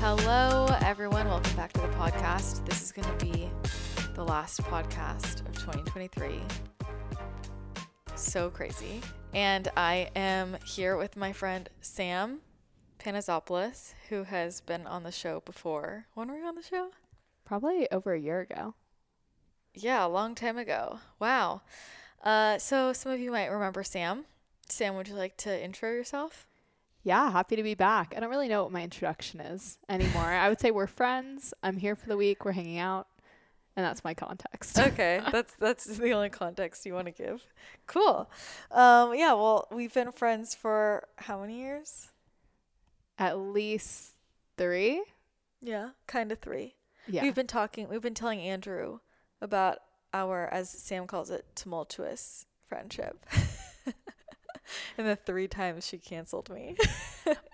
Hello, everyone. Welcome back to the podcast. This is going to be the last podcast of 2023. So crazy. And I am here with my friend Sam Pantazopoulos, who has been on the show before. When were you on the show? Probably over a year ago. Yeah, a long time ago. Wow. Uh, so some of you might remember Sam. Sam, would you like to intro yourself? Yeah, happy to be back. I don't really know what my introduction is anymore. I would say we're friends. I'm here for the week. We're hanging out, and that's my context. okay, that's that's the only context you want to give. Cool. Um, yeah. Well, we've been friends for how many years? At least three. Yeah, kind of three. Yeah. We've been talking. We've been telling Andrew about our, as Sam calls it, tumultuous friendship. and the three times she canceled me.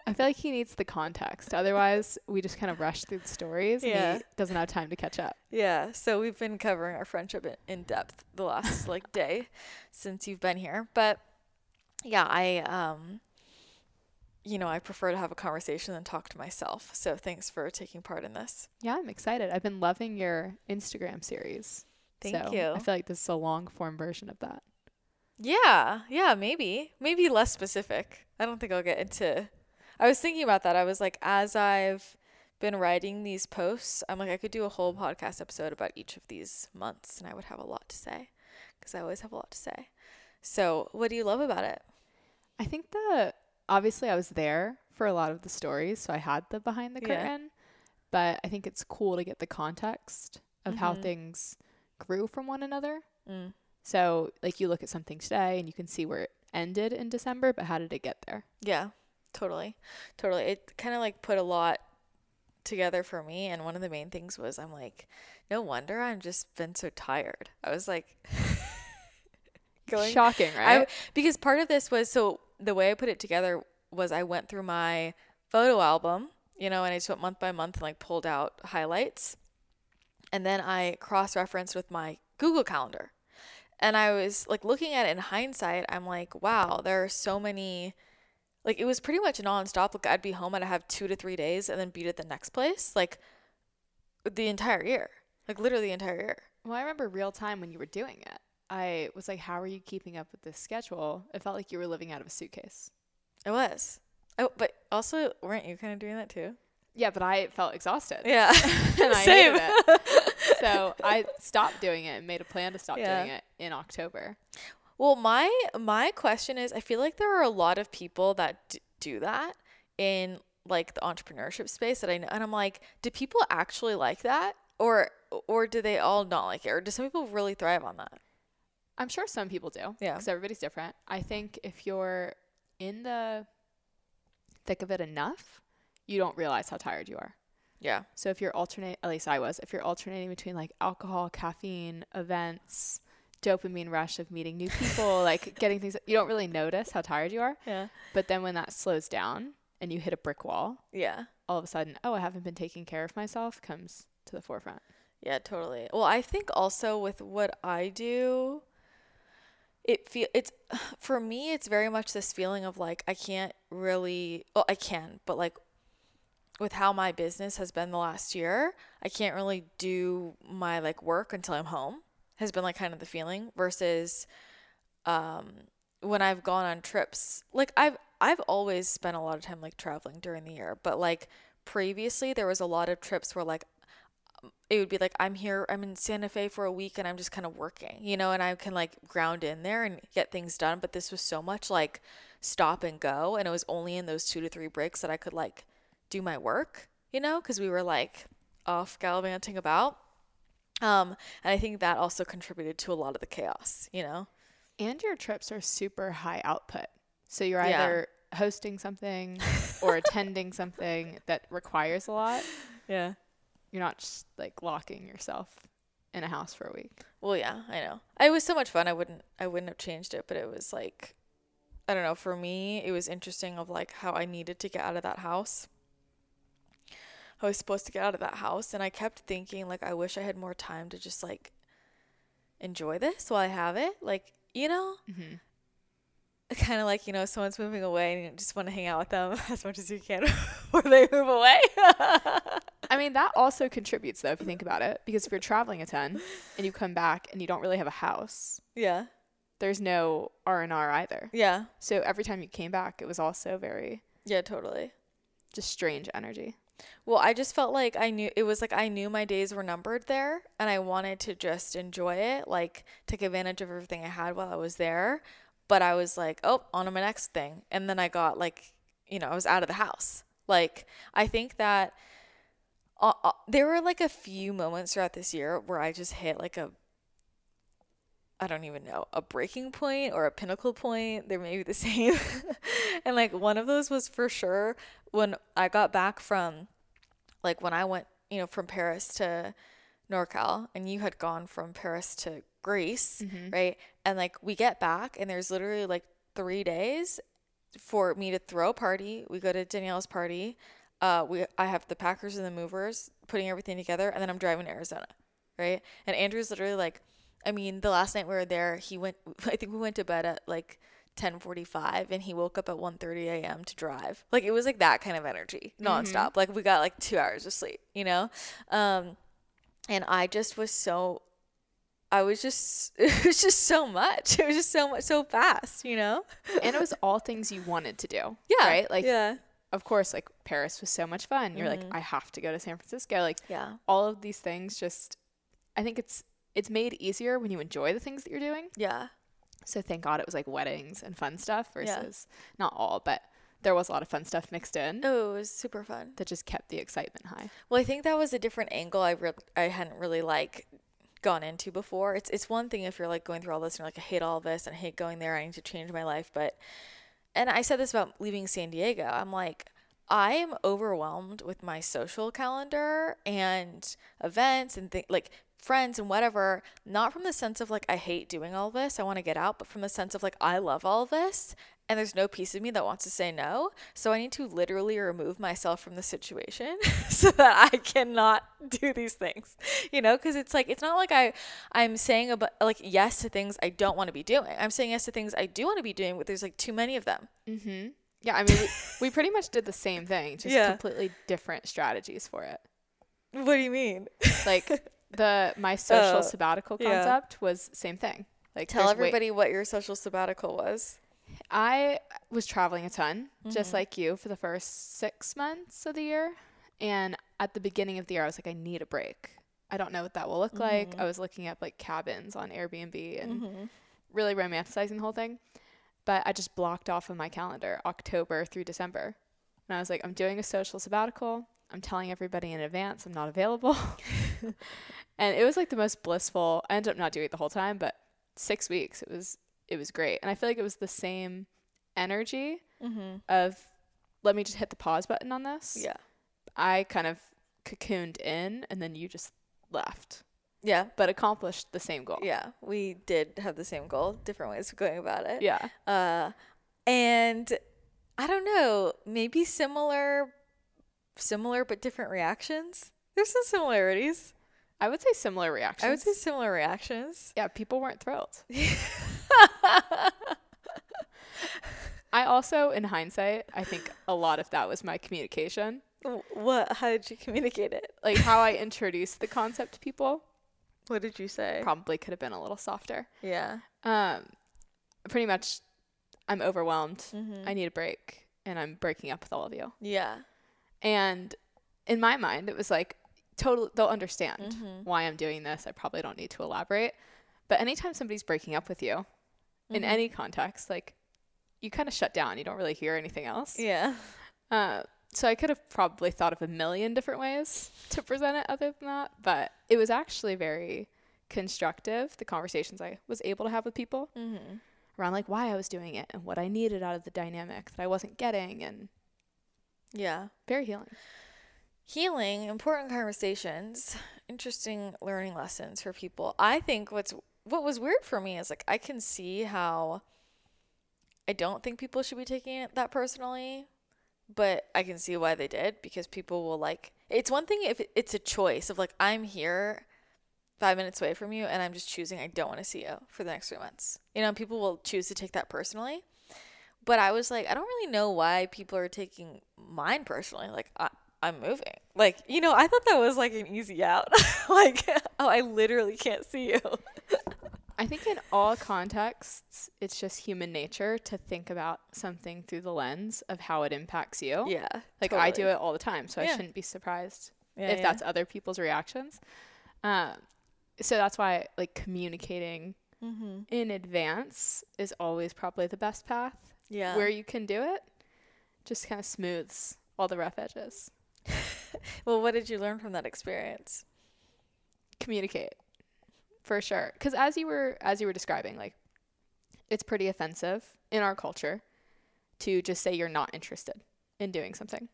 I feel like he needs the context. Otherwise, we just kind of rush through the stories. And Yeah. he doesn't have time to catch up. Yeah, so we've been covering our friendship in, in depth the last like day since you've been here. But yeah, I um you know, I prefer to have a conversation than talk to myself. So thanks for taking part in this. Yeah, I'm excited. I've been loving your Instagram series. Thank So you. I feel like this is a long form version of that. Yeah, yeah, maybe. Maybe less specific. I don't think I'll get into I was thinking about that. I was like as I've been writing these posts, I'm like I could do a whole podcast episode about each of these months and I would have a lot to say because I always have a lot to say. So, what do you love about it? I think the obviously I was there for a lot of the stories, so I had the behind the Yeah. curtain. But I think it's cool to get the context of how Mhm. things grew from one another. Mm. So like you look at something today and you can see where it ended in December, but how did it get there? Yeah, totally. Totally. It kind of like put a lot together for me. And one of the main things was I'm like, no wonder I've just been so tired. I was like, going. Shocking, I, right? because part of this was so the way I put it together was I went through my photo album, you know, and I just went month by month and like pulled out highlights. And then I cross referenced with my Google Calendar. And I was like looking at it in hindsight, I'm like, wow, there are so many. Like it was pretty much nonstop. Like I'd be home and I'd have two to three days and then be at the next place, like the entire year, like literally the entire year. well, I remember real time when you were doing it. I was like, how are you keeping up with this schedule? It felt like you were living out of a suitcase. It was. Oh, but also, weren't you kind of doing that too? Yeah, but I felt exhausted. Yeah. and I Same. hated it. so I stopped doing it and made a plan to stop Yeah. doing it in October. Well, my my question is, I feel like there are a lot of people that d- do that in like the entrepreneurship space that I know, and I'm like, do people actually like that, or or do they all not like it, or do some people really thrive on that? I'm sure some people do. Yeah. Because everybody's different. I think if you're in the thick of it enough, you don't realize how tired you are. Yeah. So if you're alternate, at least I was, if you're alternating between like alcohol, caffeine, events, dopamine rush of meeting new people, like getting things, you don't really notice how tired you are. Yeah. But then when that slows down and you hit a brick wall, Yeah. all of a sudden, oh, I haven't been taking care of myself comes to the forefront. Yeah, totally. Well, I think also with what I do, it feel it's for me it's very much this feeling of like I can't really well I can, but like with how my business has been the last year, I can't really do my like work until I'm home. Has been like kind of the feeling versus um when I've gone on trips. Like I've I've always spent a lot of time like traveling during the year, but like previously there was a lot of trips where like it would be like I'm here, I'm in Santa Fe for a week and I'm just kind of working, you know, and I can like ground in there and get things done. But this was so much like stop and go. And it was only in those two to three breaks that I could like do my work, you know, because we were like off gallivanting about. Um, and I think that also contributed to a lot of the chaos, you know? And your trips are super high output. So you're Yeah. either hosting something or attending something that requires a lot. Yeah. You're not just like locking yourself in a house for a week. Well, yeah, I know. It was so much fun. I wouldn't I wouldn't have changed it, but it was like I don't know, for me, it was interesting of like how I needed to get out of that house. I was supposed to get out of that house and I kept thinking like I wish I had more time to just like enjoy this while I have it. Like, you know, Mm-hmm. kind of like, you know, someone's moving away and you just want to hang out with them as much as you can before they move away. I mean, that also contributes though, if you think about it, because if you're traveling a ton and you come back and you don't really have a house, yeah. there's no R and R either. Yeah. So every time you came back, it was also very Yeah, totally. just strange energy. Well, I just felt like I knew it was like I knew my days were numbered there and I wanted to just enjoy it, like take advantage of everything I had while I was there. But I was like, oh, on to my next thing. And then I got like, you know, I was out of the house. Like, I think that uh, uh, there were like a few moments throughout this year where I just hit like a I don't even know, a breaking point or a pinnacle point. They're maybe the same. and like one of those was for sure when I got back from like when I went, you know, from Paris to NorCal and you had gone from Paris to Greece, right? And like we get back and there's literally like 3 days for me to throw a party. We go to Danielle's party. Uh we I have the packers and the movers putting everything together and then I'm driving to Arizona, right? And Andrew's literally like I mean, the last night we were there, he went. I think we went to bed at like ten forty five, and he woke up at 1.30 a.m. to drive. Like it was like that kind of energy, nonstop. Like we got like two hours of sleep, you know. Um, and I just was so. I was just. It was just so much. It was just so much, so fast, you know. And it was all things you wanted to do. Yeah. Right? Like yeah. of course, like Paris was so much fun. You're like, I have to go to San Francisco. Like Yeah. all of these things just I think it's it's made easier when you enjoy the things that you're doing. Yeah. So thank God it was like weddings and fun stuff versus not all, but there was a lot of fun stuff mixed in Oh, it was super fun. that just kept the excitement high. Well, I think that was a different angle I re- I hadn't really like gone into before. It's it's one thing if you're like going through all this and you're like I hate all this and I hate going there. I need to change my life, but and I said this about leaving San Diego. I'm like I am overwhelmed with my social calendar and events and th- like friends and whatever, not from the sense of like I hate doing all this, I want to get out, but from the sense of like I love all this and there's no piece of me that wants to say no. So I need to literally remove myself from the situation so that I cannot do these things. You know, cuz it's like it's not like I I'm saying about like yes to things I don't want to be doing. I'm saying yes to things I do want to be doing, but there's like too many of them. Mm-hmm. Yeah, I mean, we, we pretty much did the same thing, just Yeah. completely different strategies for it. What do you mean? Like the my social Oh, sabbatical yeah. concept was same thing. Like Tell everybody what your social sabbatical was. I was traveling a ton, just Mm-hmm. like you, for the first six months of the year. And at the beginning of the year, I was like, I need a break. I don't know what that will look like. Mm-hmm. I was looking up like cabins on Airbnb and really romanticizing the whole thing. But I just blocked off of my calendar October through December. And I was like, I'm doing a social sabbatical. I'm telling everybody in advance I'm not available. and it was like the most blissful. I ended up not doing it the whole time, but six weeks. It was it was great. And I feel like it was the same energy Mm-hmm. of let me just hit the pause button on this. Yeah. I kind of cocooned in and then you just left, Yeah. but accomplished the same goal. Yeah. We did have the same goal, different ways of going about it. Yeah. Uh, and I don't know, maybe similar, similar but different reactions. There's some similarities. I would say similar reactions. I would say similar reactions. yeah, people weren't thrilled. I also, in hindsight, I think a lot of that was my communication, What? How did you communicate it? like how I introduced the concept to people. What did you say? Probably could have been a little softer. yeah. Um, pretty much, I'm overwhelmed. Mm-hmm. I need a break, and I'm breaking up with all of you. Yeah. And in my mind, it was like totally they'll understand Mm-hmm. why I'm doing this. I probably don't need to elaborate. But anytime somebody's breaking up with you in Mhm. any context, like you kind of shut down. You don't really hear anything else. Yeah. Uh, so I could have probably thought of a million different ways to present it other than that. But it was actually very constructive, the conversations I was able to have with people Mm-hmm. around like why I was doing it and what I needed out of the dynamic that I wasn't getting and Yeah. very healing. healing important conversations interesting learning lessons for people i think what's what was weird for me is like i can see how i don't think people should be taking it that personally but i can see why they did because people will like it's one thing if it's a choice of like i'm here five minutes away from you and i'm just choosing i don't want to see you for the next three months you know people will choose to take that personally but I was like, I don't really know why people are taking mine personally. Like, I, I'm moving. Like, you know, I thought that was like an easy out. like, oh, I literally can't see you. I think in all contexts, it's just human nature to think about something through the lens of how it impacts you. Yeah. Like I do it all the time, so I shouldn't be surprised Yeah, if yeah. that's other people's reactions. Um, so that's why like communicating Mm-hmm. in advance is always probably the best path. Yeah. Where you can do it, just kind of smooths all the rough edges. well, what did you learn from that experience? Communicate, for sure. Because as you were as you were describing, like it's pretty offensive in our culture to just say you're not interested in doing something.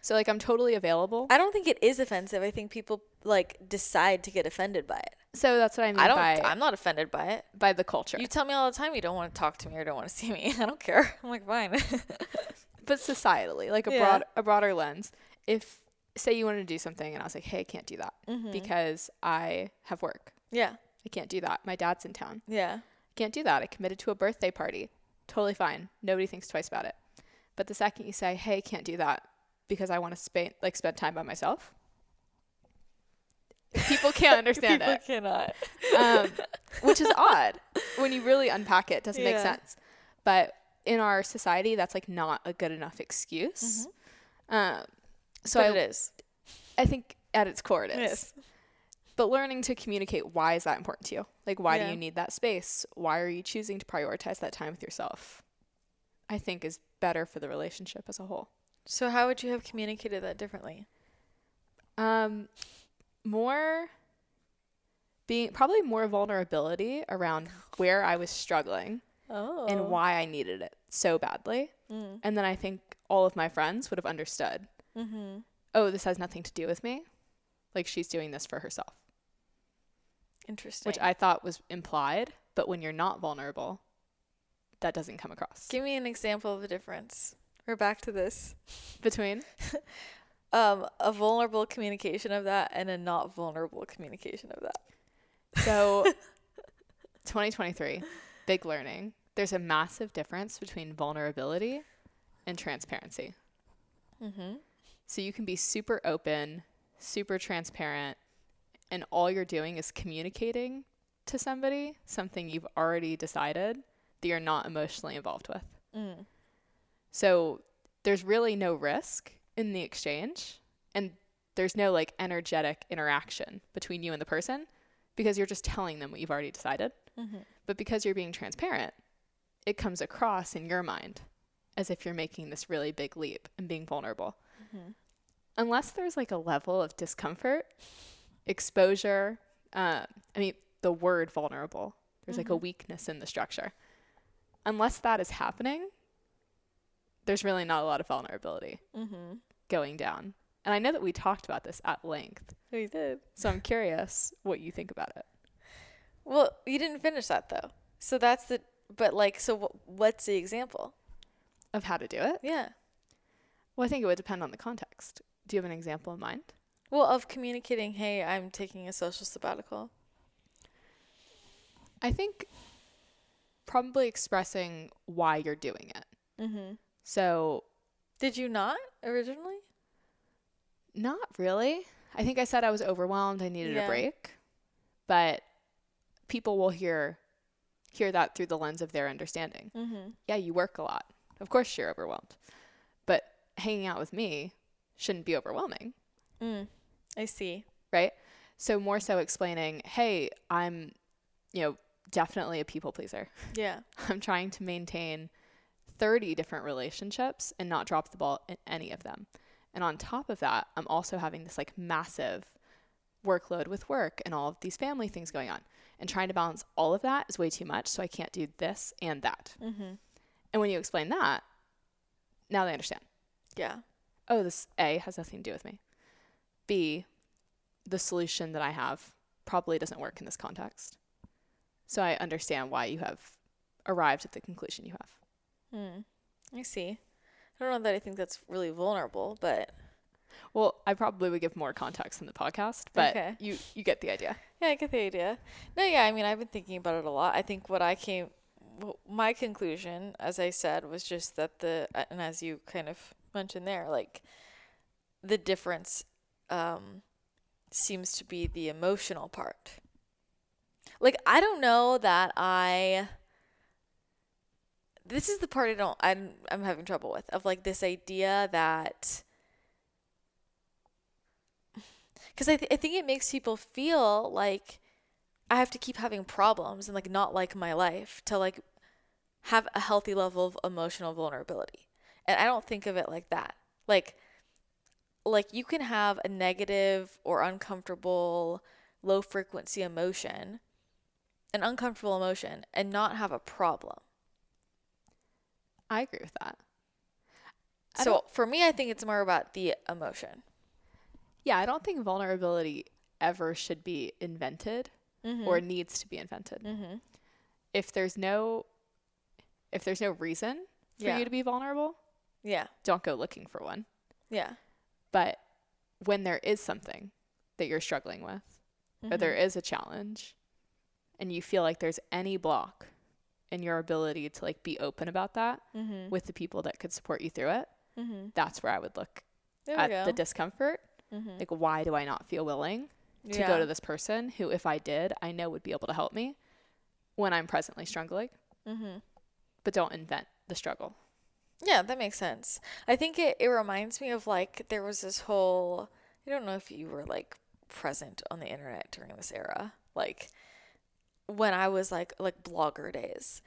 So like I'm totally available. I don't think it is offensive. I think people like decide to get offended by it. So that's what I mean I don't. by I'm not offended by it. by the culture. You tell me all the time you don't want to talk to me or don't want to see me. I don't care. I'm like fine. but societally, like a Yeah. broad a broader lens. If say you wanted to do something and I was like, "Hey, I can't do that Mm-hmm. because I have work. yeah. I can't do that. My dad's in town. Yeah. I Can't do that. I committed to a birthday party. Totally fine. Nobody thinks twice about it. But the second you say, "Hey, I can't do that because I want to spend like spend time by myself," people can't understand it. People it, cannot. um, which is odd when you really unpack it. it doesn't make Yeah. sense. But in our society, that's like not a good enough excuse. Um, so Mm-hmm. but I, it is. I think at its core it is. Yes. But learning to communicate why is that important to you? Like why Yeah. do you need that space? Why are you choosing to prioritize that time with yourself? I think is better for the relationship as a whole. So how would you have communicated that differently? Um more being probably more vulnerability around where I was struggling Oh. and why I needed it so badly. Mm. And then I think all of my friends would have understood. Mm-hmm. Oh, this has nothing to do with me. Like she's doing this for herself. Interesting. which I thought was implied, but when you're not vulnerable, that doesn't come across. Give me an example of the difference. We're back to this. Between Um, a vulnerable communication of that and a not vulnerable communication of that. so 2023, big learning. There's a massive difference between vulnerability and transparency. Mm-hmm. So you can be super open, super transparent, and all you're doing is communicating to somebody something you've already decided that you're not emotionally involved with. Mm. So there's really no risk in the exchange and there's no like energetic interaction between you and the person because you're just telling them what you've already decided. Mm-hmm. But because you're being transparent, it comes across in your mind as if you're making this really big leap and being vulnerable. Mhm. Unless there's like a level of discomfort, exposure, um, I mean, the word vulnerable, there's like a weakness in the structure. Unless that is happening, there's really not a lot of vulnerability Mm-hmm. going down. And I know that we talked about this at length. We did. So I'm curious what you think about it. Well, you didn't finish that though. So that's the. But like, so wh- what's the example? Of how to do it? Yeah. Well, I think it would depend on the context. Do you have an example in mind? Well, of communicating, hey, I'm taking a social sabbatical. I think probably expressing why you're doing it. Mm-hmm. So, Did you not originally? not really. I think I said I was overwhelmed, I needed Yeah. a break. But people will hear hear that through the lens of their understanding. Mm-hmm. Yeah, you work a lot. Of course you're overwhelmed. But hanging out with me shouldn't be overwhelming. Mm. I see. right? So more so explaining, hey, I'm, you know, definitely a people pleaser. Yeah. I'm trying to maintain 30 different relationships and not drop the ball in any of them. And on top of that, I'm also having this like massive workload with work and all of these family things going on. And trying to balance all of that is way too much. So I can't do this and that. Mm-hmm. And when you explain that, now they understand. Yeah. oh, this A has nothing to do with me. B, the solution that I have probably doesn't work in this context. So I understand why you have arrived at the conclusion you have. Mm. I see. I don't know that I think that's really vulnerable, but Well, I probably would give more context in the podcast, but Okay. you you get the idea. yeah, I get the idea. No, yeah, I mean, I've been thinking about it a lot. I think what I came, my conclusion, as I said, was just that the and as you kind of mentioned there, like the difference um, seems to be the emotional part. Like I don't know that I. This is the part I don't. I'm I'm having trouble with of like this idea that. Because I, th- I think it makes people feel like I have to keep having problems and like not like my life to like have a healthy level of emotional vulnerability. And I don't think of it like that. Like like you can have a negative or uncomfortable low frequency emotion, an uncomfortable emotion and not have a problem. I agree with that. I So for me I think it's more about the emotion. Yeah, I don't think vulnerability ever should be invented or needs to be invented. Mhm. If there's no if there's no reason for Yeah. you to be vulnerable, Yeah. don't go looking for one. Yeah. But when there is something that you're struggling with, or there is a challenge, and you feel like there's any block in your ability to like be open about that Mhm. with the people that could support you through it, Mhm. that's where I would look There at the discomfort. Mhm. Like, why do I not feel willing to yeah. go to this person who, if I did, I know would be able to help me when I'm presently struggling? Mhm. But don't invent the struggle. Yeah, that makes sense. I think it, it reminds me of like there was this whole I don't know if you were like present on the internet during this era. Like when I was like like blogger days.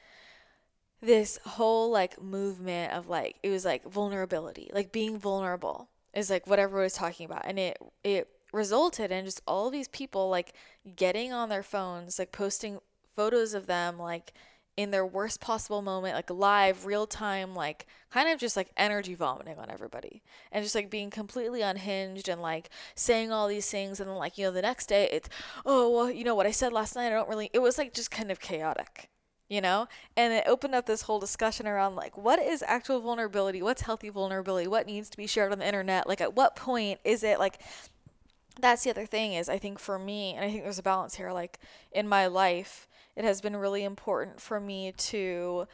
This whole like movement of like it was like vulnerability, like being vulnerable is like what everyone was talking about. And it it resulted in just all these people like getting on their phones, like posting photos of them like in their worst possible moment, like live, real time, like kind of just like energy vomiting on everybody and just like being completely unhinged and like saying all these things. And then, like, you know, the next day it's, oh, well, you know what I said last night, I don't really, it was like just kind of chaotic, you know? And it opened up this whole discussion around like, what is actual vulnerability? What's healthy vulnerability? What needs to be shared on the internet? Like, at what point is it like, that's the other thing is I think for me, and I think there's a balance here, like in my life, it has been really important for me to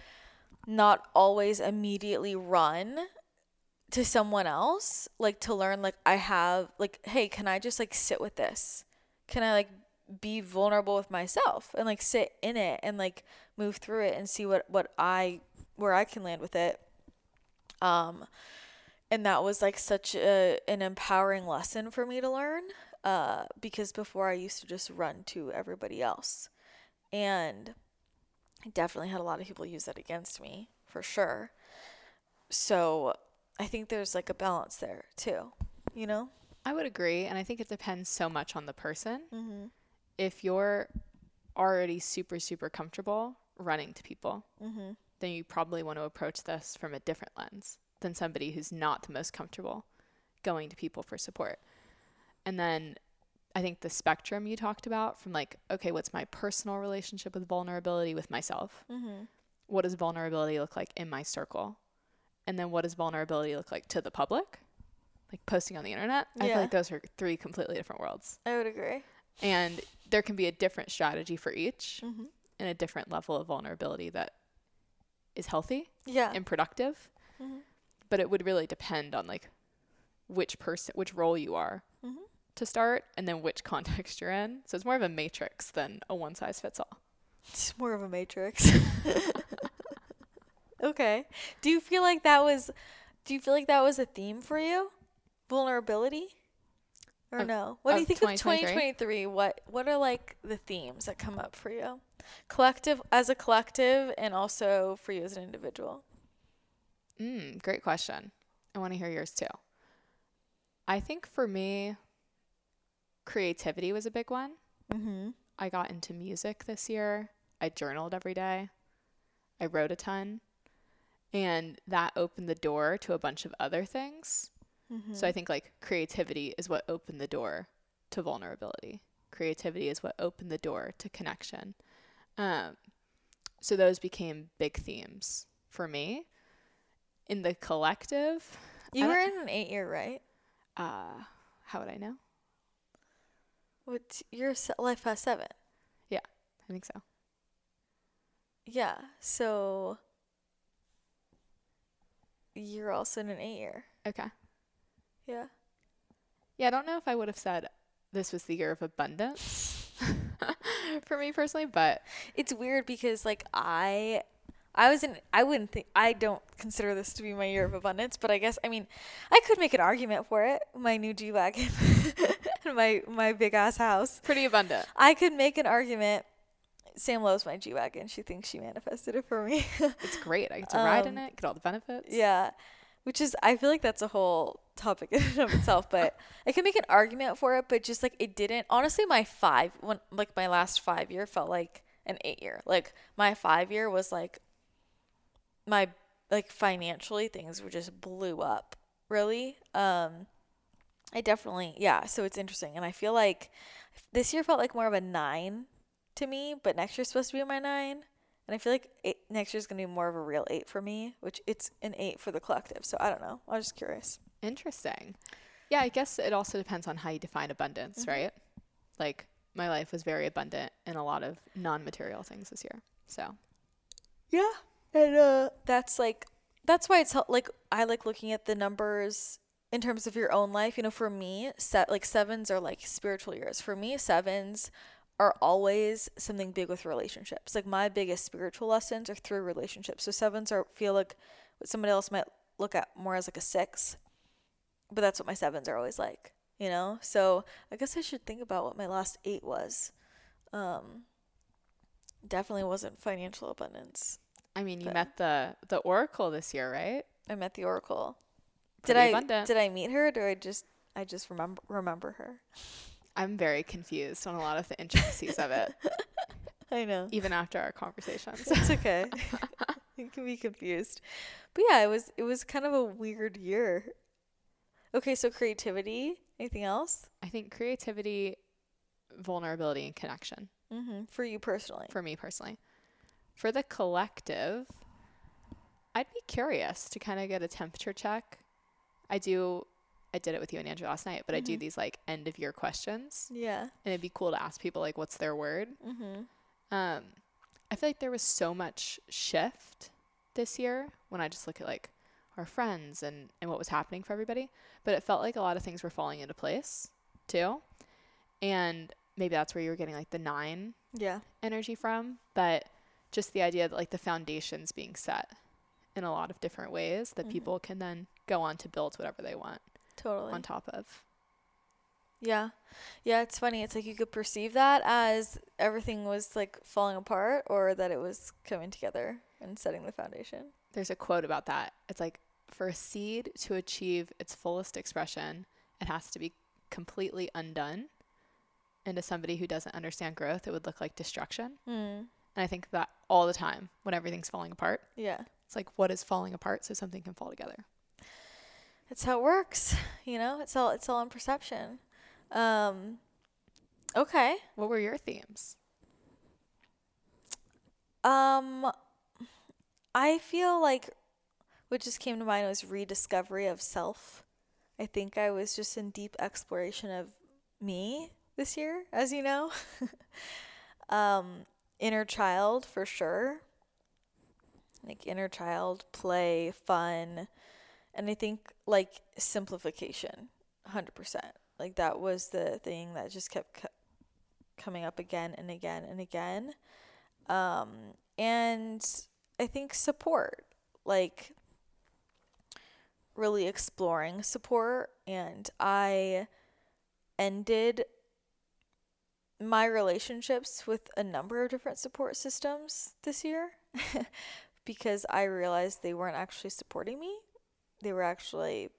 not always immediately run to someone else, like to learn like I have like, hey, can I just like sit with this? Can I like be vulnerable with myself and like sit in it and like move through it and see what what I where I can land with it. Um and that was like such a an empowering lesson for me to learn uh because before I used to just run to everybody else. And I definitely had a lot of people use that against me for sure. So I think there's like a balance there too, you know? I would agree. And I think it depends so much on the person. Mm-hmm. If you're already super, super comfortable running to people, Mm-hmm. then you probably want to approach this from a different lens than somebody who's not the most comfortable going to people for support. And then I think the spectrum you talked about from like, okay, what's my personal relationship with vulnerability with myself? Mm-hmm. What does vulnerability look like in my circle? And then what does vulnerability look like to the public? Like posting on the internet? I feel like those are three completely different worlds. I would agree. And there can be a different strategy for each Mm-hmm. and a different level of vulnerability that is healthy Yeah. and productive. Mhm. But it would really depend on like which person, which role you are. To start, and then which context you're in. So it's more of a matrix than a one size fits all. It's more of a matrix. okay. Do you feel like that was do you feel like that was a theme for you? Vulnerability? Or Of- no? What do you think 2023? of 2023? What what are like the themes that come up for you? Collective as a collective and also for you as an individual. Mm, great question. I want to hear yours too. I think for me, creativity was a big one. Mm-hmm. I got into music this year. I journaled every day. I wrote a ton. And that opened the door to a bunch of other things. Mhm. So I think like creativity is what opened the door to vulnerability. Creativity is what opened the door to connection. Um, so those became big themes for me. In the collective, you were in an 8 year, right? uh, how would I know? What's your life past 7? Yeah, I think so. yeah, so you're also in an eight year. Okay. Yeah. Yeah, I don't know if I would have said this was the year of abundance for me personally, but It's weird because like I I wasn't I wouldn't think I don't consider this to be my year of abundance, but I guess I mean I could make an argument for it. My new G Wagon my my big ass house. pretty abundant. I could make an argument. Sam loves my G Wagon. She thinks she manifested it for me. It's great. I get to ride in Um, it, get all the benefits. yeah. Which is I feel like that's a whole topic in and of itself, but I can make an argument for it, but just like it didn't honestly my five when like my last five year felt like an eight year. Like my five year was like my like financially things were just blew up really um i definitely yeah so it's interesting and i feel like this year felt like more of a nine to me but next year's supposed to be my nine and i feel like eight, next year's gonna be more of a real eight for me which it's an eight for the collective so i don't know i was just curious Interesting. Yeah, I guess it also depends on how you define abundance, Mhm. right? Like my life was very abundant in a lot of non-material things this year. So, Yeah. And uh that's like that's why it's like I like looking at the numbers in terms of your own life. You know, for me, set like sevens are like spiritual years. For me, sevens are always something big with relationships. Like my biggest spiritual lessons are through relationships. So sevens are feel like what somebody else might look at more as like a six. But that's what my sevens are always like, you know? So I guess I should think about what my last eight was. Um definitely wasn't financial abundance. I mean, you met the the oracle this year, right? I met the Oracle. Did I abundant. did I meet her or did I just I just remember remember her? I'm very confused on a lot of the intricacies of it, I know. even after our conversations. It's okay. you can be confused. But yeah, it was it was kind of a weird year. Okay, so creativity. Anything else? I think creativity, vulnerability, and connection Mm-hmm. For you personally. for me personally. For the collective, I'd be curious to kind of get a temperature check. I do, I did it with you and Andrew last night, but I do Mhm. these like end of year questions, Yeah. and it'd be cool to ask people like, what's their word? Mm-hmm. Um, I feel like there was so much shift this year when I just look at like our friends and, and what was happening for everybody. But it felt like a lot of things were falling into place too. And maybe that's where you were getting like the nine Yeah. energy from. But just the idea that like the foundation's being set in a lot of different ways that Mhm. people can then go on to build whatever they want Totally. on top of. Yeah. Yeah, it's funny. It's like you could perceive that as everything was like falling apart or that it was coming together and setting the foundation. there's a quote about that. It's like for a seed to achieve its fullest expression, it has to be completely undone. And to somebody who doesn't understand growth, it would look like destruction. Mm. And I think that all the time when everything's falling apart, Yeah. It's like what is falling apart so something can fall together. That's how it works. You know, it's all it's all in perception. Um okay. What were your themes? Um I feel like what just came to mind was rediscovery of self. I think I was just in deep exploration of me this year, as you know. um inner child for sure. Like inner child, play, fun, and I think like simplification, 100%. Like that was the thing that just kept co- coming up again and again and again. Um, and I think support, like really exploring support. And I ended my relationships with a number of different support systems this year because I realized they weren't actually supporting me. They were actually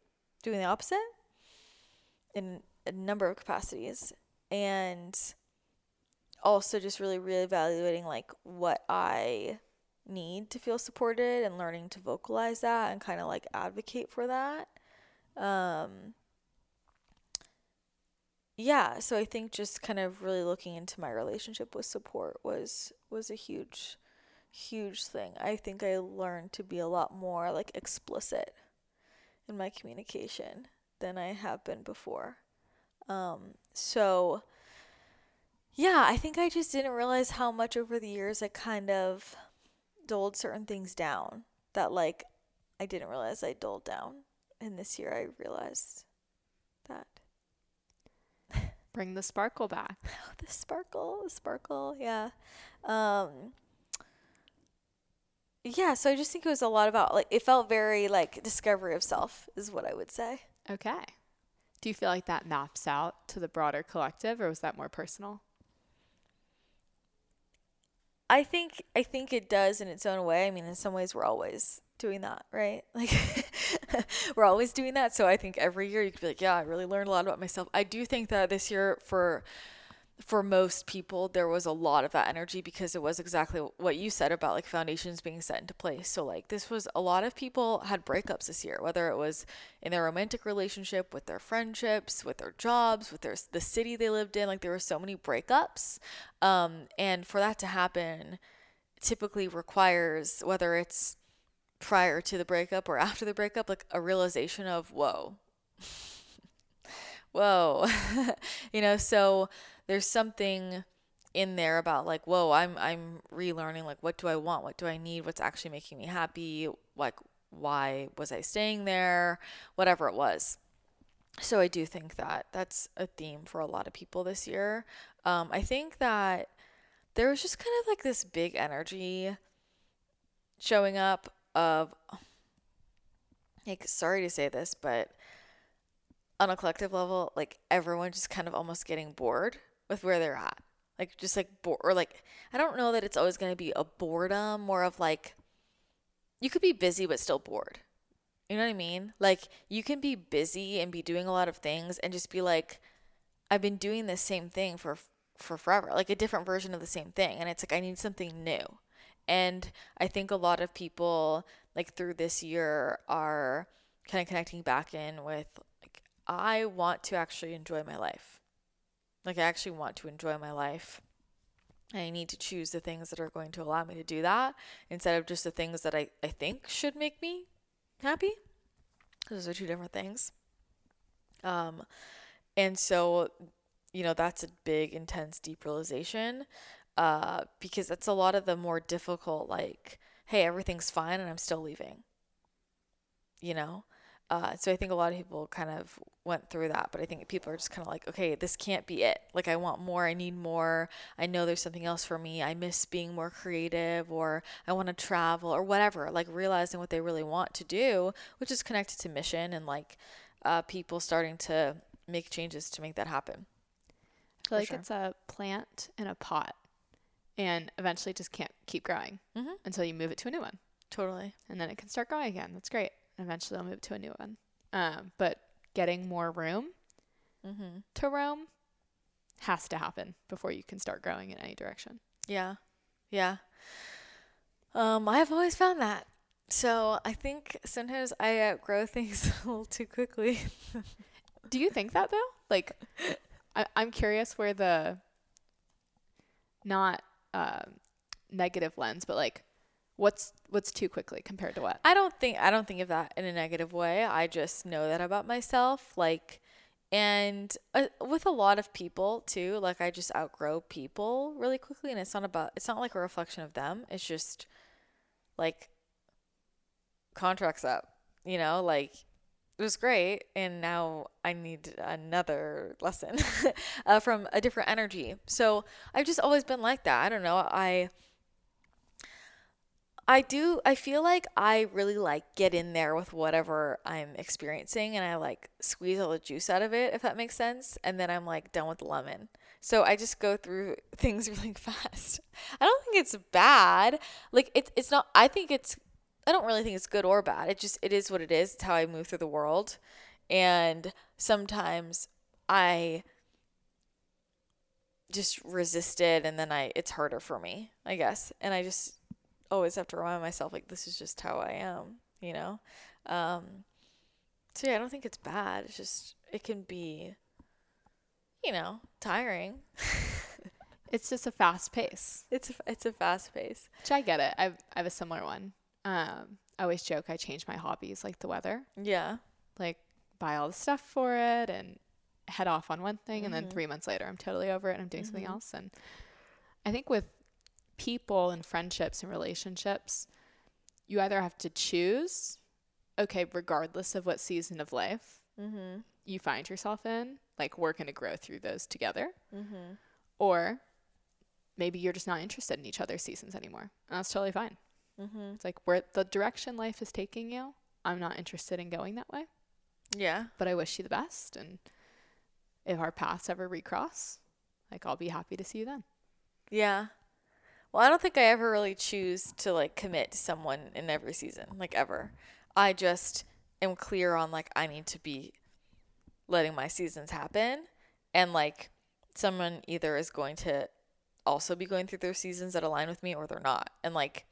doing the opposite in a number of capacities. And also just really reevaluating like what I need to feel supported and learning to vocalize that and kind of like advocate for that. Um yeah, so I think just kind of really looking into my relationship with support was was a huge huge thing. I think I learned to be a lot more like explicit in my communication than I have been before. Um so yeah, I think I just didn't realize how much over the years I kind of doled certain things down that like I didn't realize I doled down. And this year I realized that. Bring the sparkle back. Oh, the sparkle, the sparkle, yeah. Um yeah, so I just think it was a lot about like it felt very like discovery of self is what I would say. Okay. Do you feel like that maps out to the broader collective or was that more personal? I think I think it does in its own way. I mean, in some ways we're always doing that, right? Like we're always doing that. So I think every year you could be like, yeah, I really learned a lot about myself. I do think that this year for for most people there was a lot of that energy because it was exactly what you said about like foundations being set into place. So like this was a lot of people had breakups this year whether it was in their romantic relationship with their friendships with their jobs with their the city they lived in like there were so many breakups. Um, and for that to happen typically requires whether it's prior to the breakup or after the breakup like a realization of whoa. Whoa. You know so there's something in there about like whoa i'm i'm relearning like what do i want? What do i need? What's actually making me happy? Like why was i staying there? Whatever it was. So i do think that that's a theme for a lot of people this year. Um, i think that there was just kind of like this big energy showing up of like sorry to say this but on a collective level like everyone just kind of almost getting bored with where they're at. Like just like bo- or like I don't know that it's always going to be a boredom, more of like you could be busy but still bored. You know what I mean? Like you can be busy and be doing a lot of things and just be like I've been doing the same thing for for forever, like a different version of the same thing and it's like I need something new. And I think a lot of people like through this year are kind of connecting back in with like I want to actually enjoy my life. Like, I actually want to enjoy my life. I need to choose the things that are going to allow me to do that instead of just the things that I, I think should make me happy. Those are two different things. Um, and so, you know, that's a big, intense, deep realization uh, because that's a lot of the more difficult, like, hey, everything's fine and I'm still leaving. You know? Uh, so I think a lot of people kind of went through that, but I think people are just kind of like, okay, this can't be it. Like, I want more. I need more. I know there's something else for me. I miss being more creative, or I want to travel, or whatever. Like, realizing what they really want to do, which is connected to mission and like uh, people starting to make changes to make that happen. I feel like sure. it's a plant in a pot and eventually just can't keep growing mm-hmm. until you move it to a new one. Totally. And then it can start growing again. That's great eventually I'll move to a new one. Um, but getting more room mm-hmm. to roam has to happen before you can start growing in any direction. Yeah. Yeah. Um, I've always found that. So I think sometimes I outgrow things a little too quickly. Do you think that though? Like, I, I'm curious where the not uh, negative lens, but like What's what's too quickly compared to what? I don't think I don't think of that in a negative way. I just know that about myself like and uh, with a lot of people too, like I just outgrow people really quickly and it's not about it's not like a reflection of them. It's just like contracts up, you know, like it was great and now i need another lesson uh, from a different energy so i've just always been like that i don't know i I do I feel like I really like get in there with whatever I'm experiencing and I like squeeze all the juice out of it if that makes sense and then I'm like done with the lemon. So I just go through things really fast. I don't think it's bad. Like it's it's not I think it's I don't really think it's good or bad. It just it is what it is. It's how I move through the world. And sometimes I just resist it and then I it's harder for me, I guess. And I just always have to remind myself like this is just how I am, you know. Um, so yeah, I don't think it's bad. It's just it can be, you know, tiring. it's just a fast pace. It's a, it's a fast pace. Which I get it. I've I have a similar one. Um, I always joke I change my hobbies like the weather. Yeah. Like buy all the stuff for it and head off on one thing, mm-hmm. and then mm-hmm. three months later I'm totally over it and I'm doing mm-hmm. something else. And I think with people and friendships and relationships, you either have to choose, okay, regardless of what season of life Mm-hmm. you find yourself in, like we're going to grow through those together, Mm-hmm. or maybe you're just not interested in each other's seasons anymore. And that's totally fine. Mm-hmm. It's like where the direction life is taking you, I'm not interested in going that way, Yeah. but I wish you the best. And if our paths ever recross, like I'll be happy to see you then. Yeah. Well, I don't think I ever really choose to like commit to someone in every season, like ever. I just am clear on like I need to be letting my seasons happen and like someone either is going to also be going through their seasons that align with me or they're not. And like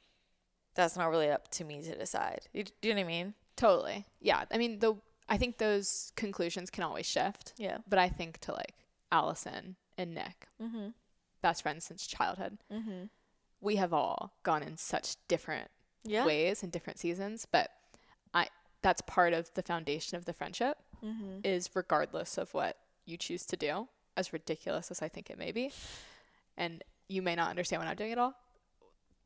that's not really up to me to decide. You, do you know what I mean? Totally. Yeah. I mean, the I think those conclusions can always shift, Yeah. but I think to like Allison and Nick, mm-hmm. best friends since childhood, Mhm. We have all gone in such different Yeah. ways and different seasons, but I that's part of the foundation of the friendship Mhm. is regardless of what you choose to do, as ridiculous as I think it may be. And you may not understand what I'm doing at all.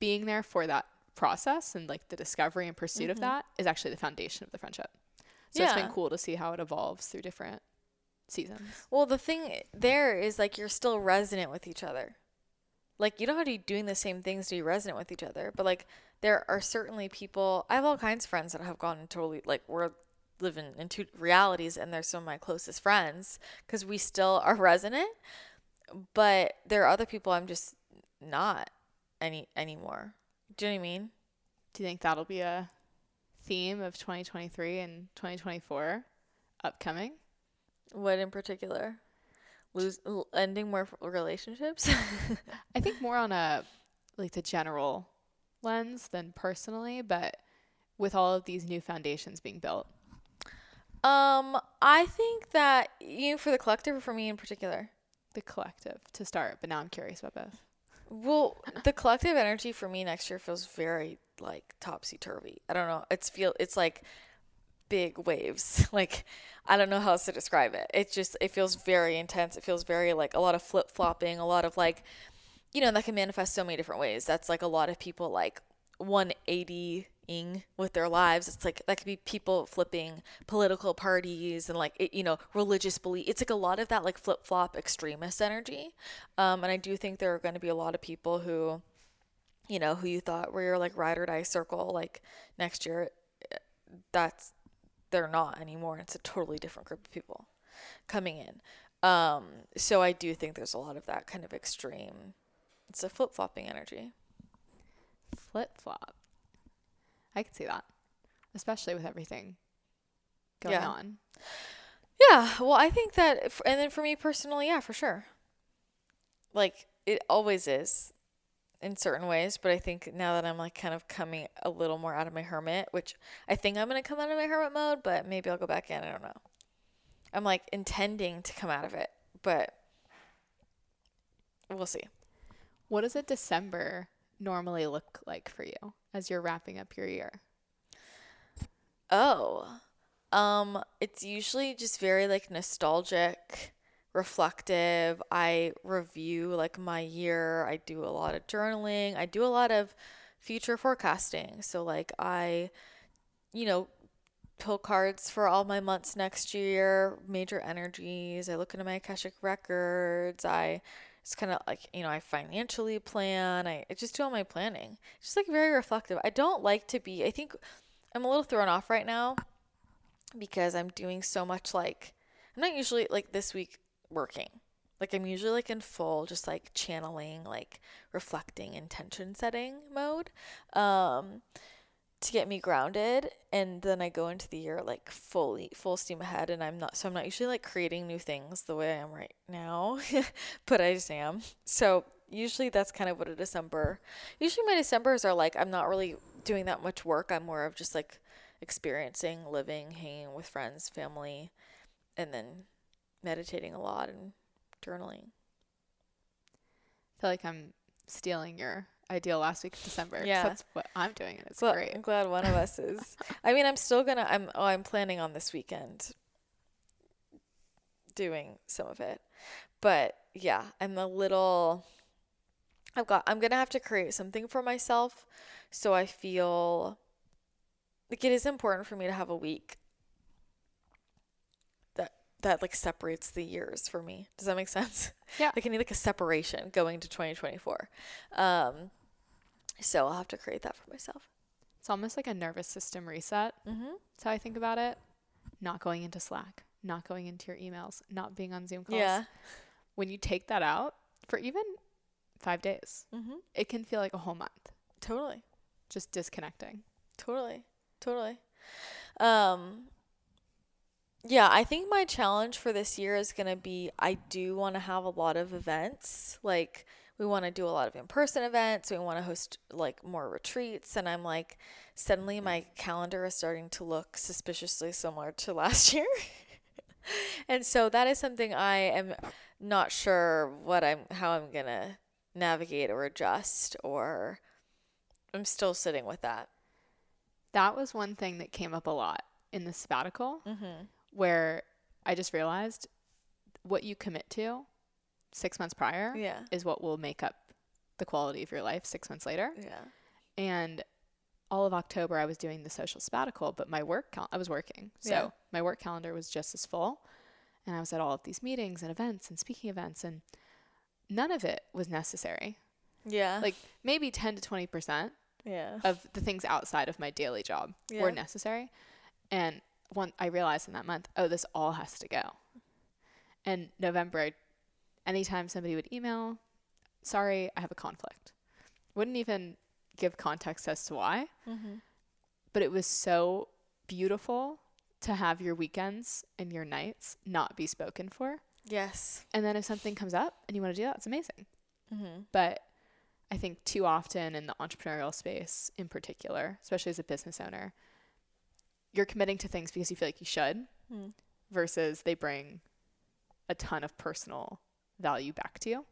Being there for that process and like the discovery and pursuit of Mhm. that is actually the foundation of the friendship. So it's been cool to see how it evolves through different seasons. Well, the thing there is like you're still resonant with each other. Like you don't have to be doing the same things to be resonant with each other, but like there are certainly people. I have all kinds of friends that have gone totally like we're living in two realities, and they're some of my closest friends because we still are resonant. But there are other people I'm just not any anymore. Do you know what I mean? Do you think that'll be a theme of 2023 and 2024 upcoming? What in particular? Lose ending more relationships. I think more on a like the general lens than personally, but with all of these new foundations being built. Um, I think that you for the collective or for me in particular. The collective to start, but now I'm curious about both. Well, the collective energy for me next year feels very like topsy turvy. I don't know. It's feel it's like big waves. Like I don't know how else to describe it. It just it feels very intense. It feels very like a lot of flip flopping, a lot of like you know, that can manifest so many different ways. That's like a lot of people like 180ing with their lives. It's like that could be people flipping political parties and like it, you know religious belief. It's like a lot of that like flip flop extremist energy. Um, and I do think there are going to be a lot of people who, you know, who you thought were your like ride or die circle like next year. eh, That's they're not anymore. It's a totally different group of people coming in. Um, so I do think there's a lot of that kind of extreme. It's a flip flopping energy. Flip flop. I could see that, especially with everything going Yeah. on. Yeah, well, I think that, and then for me personally, yeah, for sure. Like it always is, in certain ways, but I think now that I'm like kind of coming a little more out of my hermit, which I think I'm gonna come out of my hermit mode, but maybe I'll go back in. I don't know. I'm like intending to come out of it, but we'll see. What does a December normally look like for you as you're wrapping up your year? Oh, um, it's usually just very like nostalgic, reflective. I review like my year. I do a lot of journaling. I do a lot of future forecasting. So like I, you know, pull cards for all my months next year, major energies. I look into my Akashic records. I just kind of like, you know, I financially plan. I, I just do all my planning. Just like very reflective. I don't like to be, I think I'm a little thrown off right now because I'm doing so much like, I'm not usually like this week working. Like I'm usually like in full just like channeling, like reflecting, intention setting mode. Um, to get me grounded and then I go into the year like fully full steam ahead and I'm not so I'm not usually like creating new things the way I am right now but I just am so usually that's kind of what a December usually my Decembers are like I'm not really doing that much work I'm more of just like experiencing living hanging with friends family and then meditating a lot and journaling I feel like I'm stealing your ideal last week of December. Yeah. That's what I'm doing and it's Well, great. I'm glad one of us is. I mean, I'm still gonna. I'm. Oh, I'm planning on this weekend doing some of it, but yeah, I'm a little I've got I'm gonna have to create something for myself so I feel like it is important for me to have a week that like separates the years for me. Does that make sense? Yeah. Like I need like a separation going to 2024. Um so I'll have to create that for myself. It's almost like a nervous system reset. Mm-hmm. That's how I think about it. Not going into Slack, not going into your emails, not being on Zoom calls. Yeah. When you take that out for even five days, Mm-hmm. it can feel like a whole month Totally. just disconnecting. Totally. Totally. Um yeah, I think my challenge for this year is going to be I do want to have a lot of events. Like we want to do a lot of in-person events. We want to host like more retreats and I'm like suddenly my calendar is starting to look suspiciously similar to last year. and so that is something I am not sure what I'm how I'm going to navigate or adjust or I'm still sitting with that. That was one thing that came up a lot in the sabbatical Mhm. Where I just realized what you commit to six months prior Yeah. is what will make up the quality of your life six months later. Yeah. And all of October, I was doing the social sabbatical, but my work, cal- I was working. So Yeah. my work calendar was just as full. And I was at all of these meetings and events and speaking events, and none of it was necessary. Yeah. Like maybe 10 to 20% yeah. of the things outside of my daily job Yeah. were necessary. And one, I realized in that month, oh, this all has to go. And November, anytime somebody would email, sorry, I have a conflict. Wouldn't even give context as to why, Mm-hmm. but it was so beautiful to have your weekends and your nights not be spoken for. Yes. And then if something comes up and you want to do that, it's amazing. Mm-hmm. But I think too often in the entrepreneurial space, in particular, especially as a business owner, you're committing to things because you feel like you should Mm. versus they bring a ton of personal value back to you.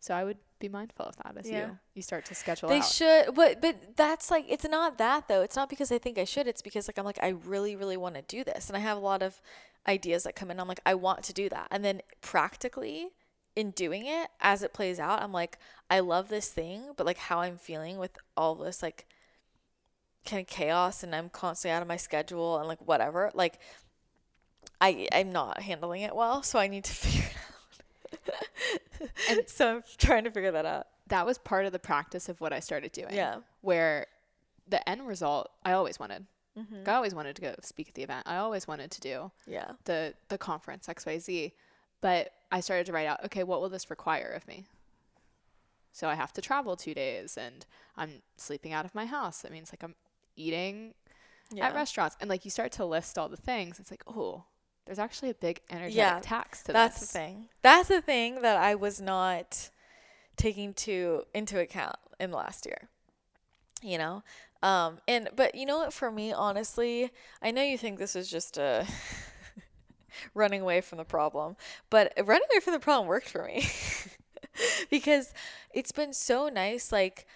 So I would be mindful of that as Yeah. you you start to schedule They out. should, but but that's like it's not that though. It's not because I think I should. It's because like I'm like I really really want to do this, and I have a lot of ideas that come in. I'm like I want to do that, and then practically in doing it as it plays out, I'm like I love this thing, but like how I'm feeling with all this like kind of chaos, and I'm constantly out of my schedule and like whatever. Like I I'm not handling it well, so I need to figure it out. and so I'm trying to figure that out. that was part of the practice of what I started doing. Yeah. Where the end result I always wanted. Mm-hmm. I always wanted to go speak at the event. I always wanted to do Yeah. the the conference XYZ. But I started to write out, okay, what will this require of me? So I have to travel two days and I'm sleeping out of my house. That means like I'm eating Yeah. at restaurants. And like you start to list all the things. It's like, oh, there's actually a big energetic Yeah, tax to that. That's this. the thing. That's the thing that I was not taking to into account in last year. You know? Um and but you know what for me honestly, I know you think this is just a running away from the problem, but running away from the problem worked for me. because it's been so nice like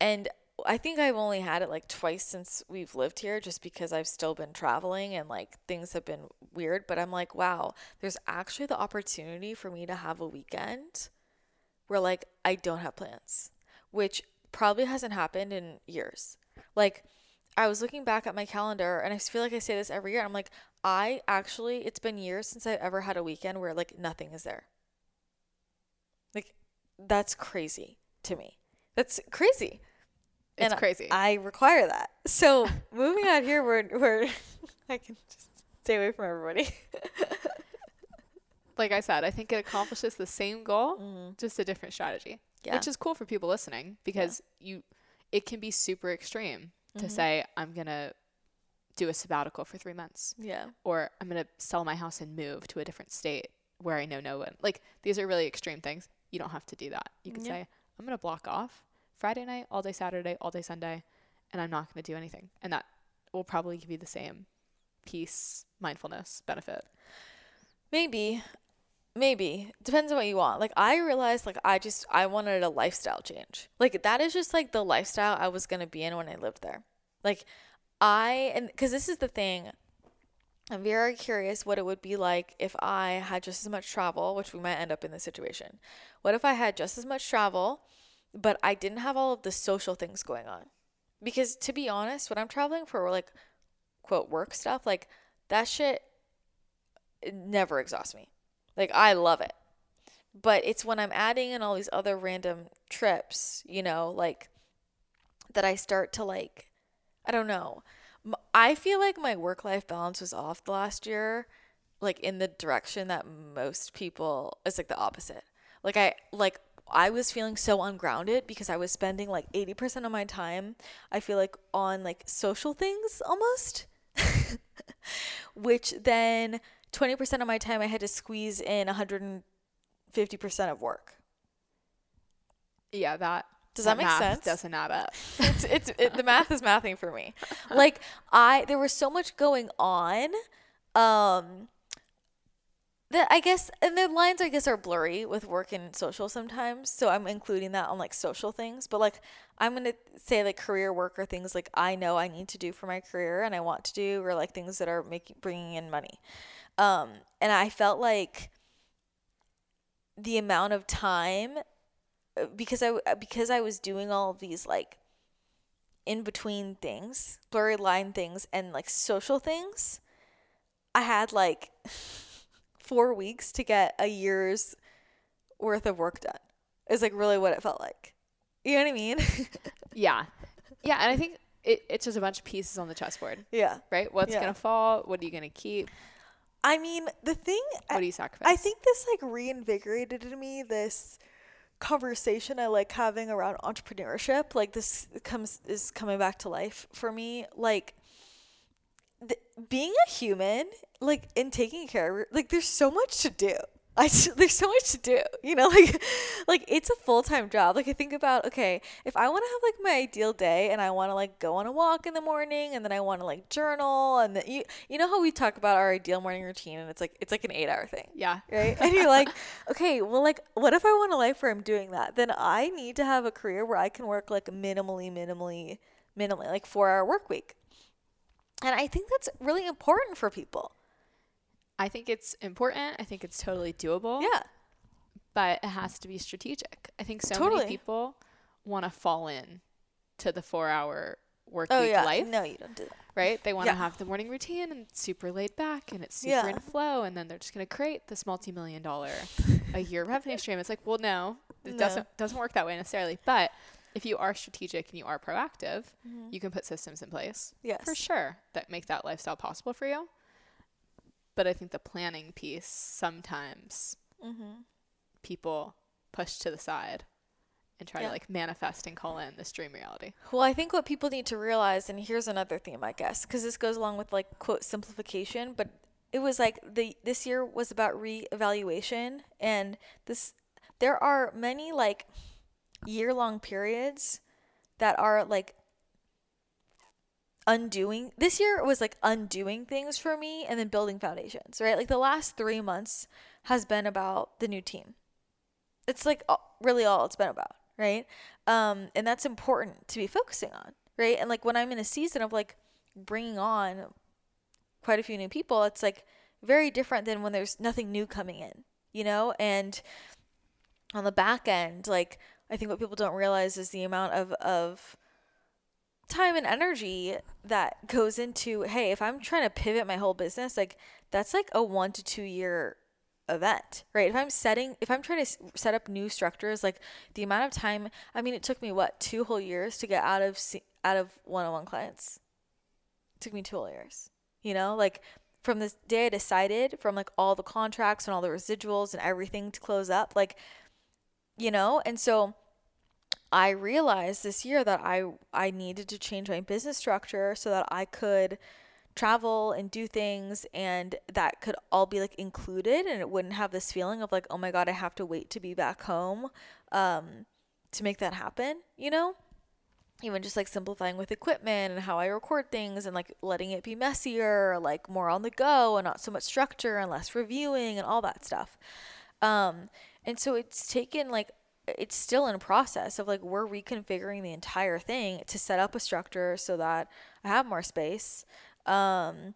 and I think I've only had it like twice since we've lived here just because I've still been traveling and like things have been weird. But I'm like, wow, there's actually the opportunity for me to have a weekend where like I don't have plans, which probably hasn't happened in years. Like, I was looking back at my calendar and I feel like I say this every year. I'm like, I actually, it's been years since I've ever had a weekend where like nothing is there. Like, that's crazy to me. That's crazy It's and crazy. I require that. So moving out here, where where I can just stay away from everybody. like I said, I think it accomplishes the same goal, Mm-hmm. just a different strategy. Yeah. Which is cool for people listening because you it can be super extreme to say I'm going to do a sabbatical for 3 months yeah. or I'm going to sell my house and move to a different state where I know no one. Like these are really extreme things. You don't have to do that. You can Yeah. say I'm going to block off Friday night, all day Saturday, all day Sunday, and I'm not going to do anything. And that will probably give you the same peace, mindfulness benefit. Maybe. Maybe. Depends on what you want. Like I realized like I just I wanted a lifestyle change. Like that is just like the lifestyle I was going to be in when I lived there. Like I and cuz this is the thing I'm very curious what it would be like if I had just as much travel, which we might end up in this situation. What if I had just as much travel, but I didn't have all of the social things going on? Because to be honest, when I'm traveling for like quote work stuff, like that shit it never exhausts me. Like I love it. But it's when I'm adding in all these other random trips, you know, like that I start to like I don't know. I feel like my work life balance was off the last year, like in the direction that most people it's like the opposite. Like I like I was feeling so ungrounded because I was spending like 80% of my time I feel like on like social things almost. Which then 20% of my time I had to squeeze in 150% of work. Yeah, that does that, that make sense? Doesn't add up. it's it's it, the math is mathing for me. Like I there was so much going on. Um that I guess and the lines I guess are blurry with work and social sometimes. So I'm including that on like social things, but like I'm going to say like career work or things like I know I need to do for my career and I want to do or like things that are making bringing in money. Um and I felt like the amount of time uh, because I uh, because I was doing all of these like in between things, blurry line things and like social things, I had like 4 weeks to get a year's worth of work done. Is like really what it felt like. You know what I mean? yeah. Yeah, and I think it, it's just a bunch of pieces on the chessboard. Yeah. Right? What's Yeah. going to fall? What are you going to keep? I mean, the thing What do you sacrifice? I think this like reinvigorated in me this conversation I like having around entrepreneurship. Like this comes is coming back to life for me. Like th- being a human, like in taking care of, like there's so much to do. I just, there's so much to do, you know, like like it's a full time job. Like I think about okay, if I want to have like my ideal day and I want to like go on a walk in the morning and then I want to like journal and then you you know how we talk about our ideal morning routine and it's like it's like an eight hour thing, yeah. right? And you're like, okay, well, like what if I want a life where I'm doing that? Then I need to have a career where I can work like minimally, minimally, minimally, like four hour work week. And I think that's really important for people. I think it's important. I think it's totally doable. Yeah. But it has to be strategic. I think so Totally. many people want to fall in to the four hour work Oh week yeah. life. No, you don't do that. Right? They want to Yeah. have the morning routine and super laid back and it's super Yeah. in flow and then they're just gonna create this multi million dollar a year revenue stream. It's like, well no, it No. doesn't doesn't work that way necessarily. But if you are strategic and you are proactive, Mm-hmm. you can put systems in place Yes. for sure that make that lifestyle possible for you. But I think the planning piece sometimes Mm-hmm. people push to the side and try Yeah. to like manifest and call in this dream reality. Well, I think what people need to realize, and here's another theme, I guess, because this goes along with like quote simplification, but it was like the this year was about reevaluation, and this there are many like year long periods that are like undoing this year was like undoing things for me and then building foundations right? Like the last three months has been about the new team. It's like all- really all it's been about right? Um and that's important to be focusing on right? And like when i'm in a season of like bringing on quite a few new people it's like very different than when there's nothing new coming in you know? And on the back end like i think what people don't realize is the amount of of time and energy that goes into hey if i'm trying to pivot my whole business like that's like a one to two year event right? If i'm setting if i'm trying to set up new structures like the amount of time i mean it took me what two whole years to get out of out of one-on-one clients? It took me two whole years you know? Like from the day i decided from like all the contracts and all the residuals and everything to close up like you know? And so I realized this year that I I needed to change my business structure so that I could travel and do things and that could all be like included and it wouldn't have this feeling of like oh my god I have to wait to be back home um to make that happen, you know? Even just like simplifying with equipment and how I record things and like letting it be messier, like more on the go and not so much structure and less reviewing and all that stuff. Um and so it's taken like it's still in process of like we're reconfiguring the entire thing to set up a structure so that I have more space. Um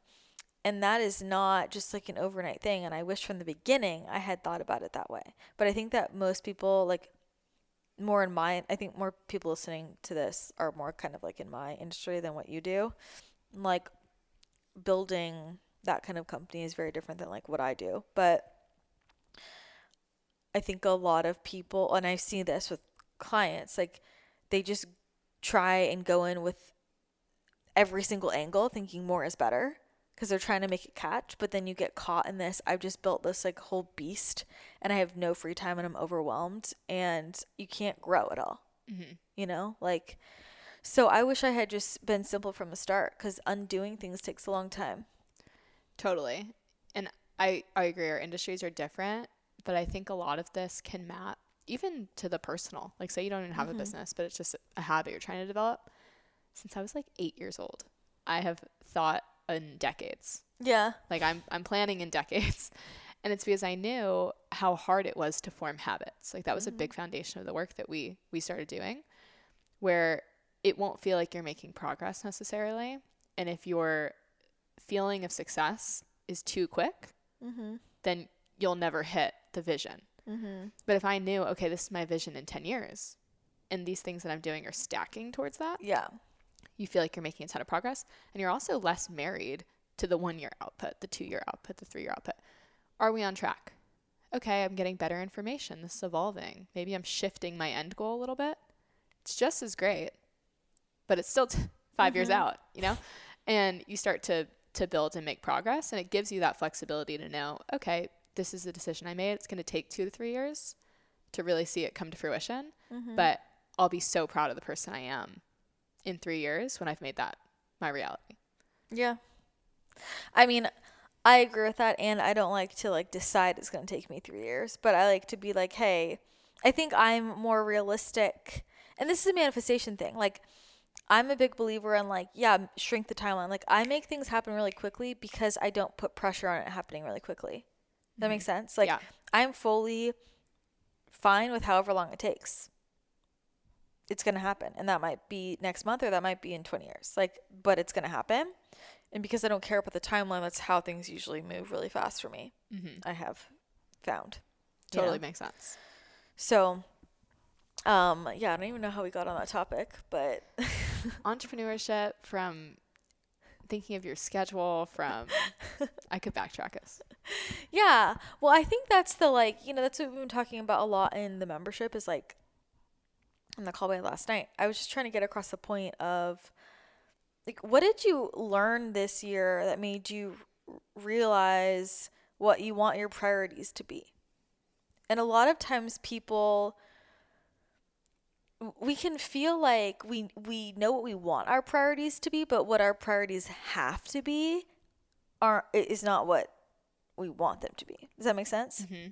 And that is not just like an overnight thing. And I wish from the beginning I had thought about it that way. But I think that most people, like more in my, I think more people listening to this are more kind of like in my industry than what you do. Like building that kind of company is very different than like what I do. But I think a lot of people, and I've seen this with clients, like they just try and go in with every single angle thinking more is better because they're trying to make it catch but then you get caught in this i've just built this like whole beast and i have no free time and i'm overwhelmed and you can't grow at all Mm-hmm. you know like so i wish i had just been simple from the start because undoing things takes a long time Totally. And I, I agree, our industries are different, but I think a lot of this can map even to the personal. Like, say you don't even have Mm-hmm. a business, but it's just a habit you're trying to develop. Since I was like eight years old, I have thought in decades. yeah Like, I'm, I'm planning in decades. And it's because I knew how hard it was to form habits. Like, that was a big foundation of the work that we, we started doing, where it won't feel like you're making progress necessarily. And if your feeling of success is too quick, mm-hmm. then you'll never hit the vision. Mm-hmm. But if I knew, okay, this is my vision in 10 years, and these things that I'm doing are stacking towards that, yeah you feel like you're making a ton of progress. And you're also less married to the one year output, the two year output, the three year output. Are we on track? Okay, I'm getting better information. This is evolving. Maybe I'm shifting my end goal a little bit. It's just as great, but it's still t- 5 years out, you know? And you start to to build and make progress and it gives you that flexibility to know, okay, this is the decision I made. It's going to take 2 to 3 years to really see it come to fruition, Mm-hmm. but I'll be so proud of the person I am in 3 years when I've made that my reality. Yeah. I mean, I agree with that and I don't like to like decide it's going to take me 3 years, but I like to be like, "Hey, I think I'm more realistic." And this is a manifestation thing. Like I'm a big believer in like, yeah, shrink the timeline. Like I make things happen really quickly because I don't put pressure on it happening really quickly. That makes sense? Like Yeah. I'm fully fine with however long it takes. It's going to happen. And that might be next month or that might be in 20 years. Like, but it's going to happen. And because I don't care about the timeline, that's how things usually move really fast for me. Mm-hmm. I have found. you Totally know? makes sense. So, um, yeah, I don't even know how we got on that topic, but Entrepreneurship from thinking of your schedule from I could backtrack us. yeah. Well, I think that's the like, you know, that's what we've been talking about a lot in the membership is like in the call by last night. I was just trying to get across the point of like what did you learn this year that made you realize what you want your priorities to be? And a lot of times people we can feel like we we know what we want our priorities to be, but what our priorities have to be are is not what we want them to be. Does that make sense? Mm-hmm.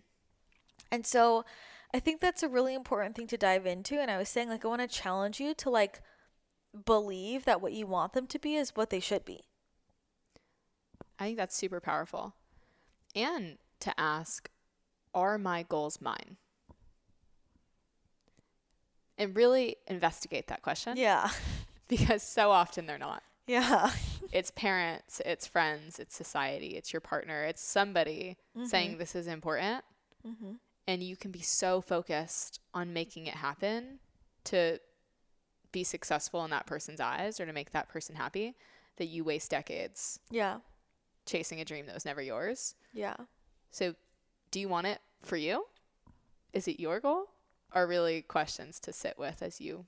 And so I think that's a really important thing to dive into. And I was saying, like, I want to challenge you to, like, believe that what you want them to be is what they should be. I think that's super powerful. And to ask, are my goals mine? And really investigate that question Yeah. because so often they're not. Yeah. It's parents, it's friends, it's society, it's your partner, it's somebody saying this is important. Mm-hmm. And you can be so focused on making it happen to be successful in that person's eyes or to make that person happy that you waste decades Yeah. chasing a dream that was never yours. Yeah. So, do you want it for you? Is it your goal? Are really questions to sit with as you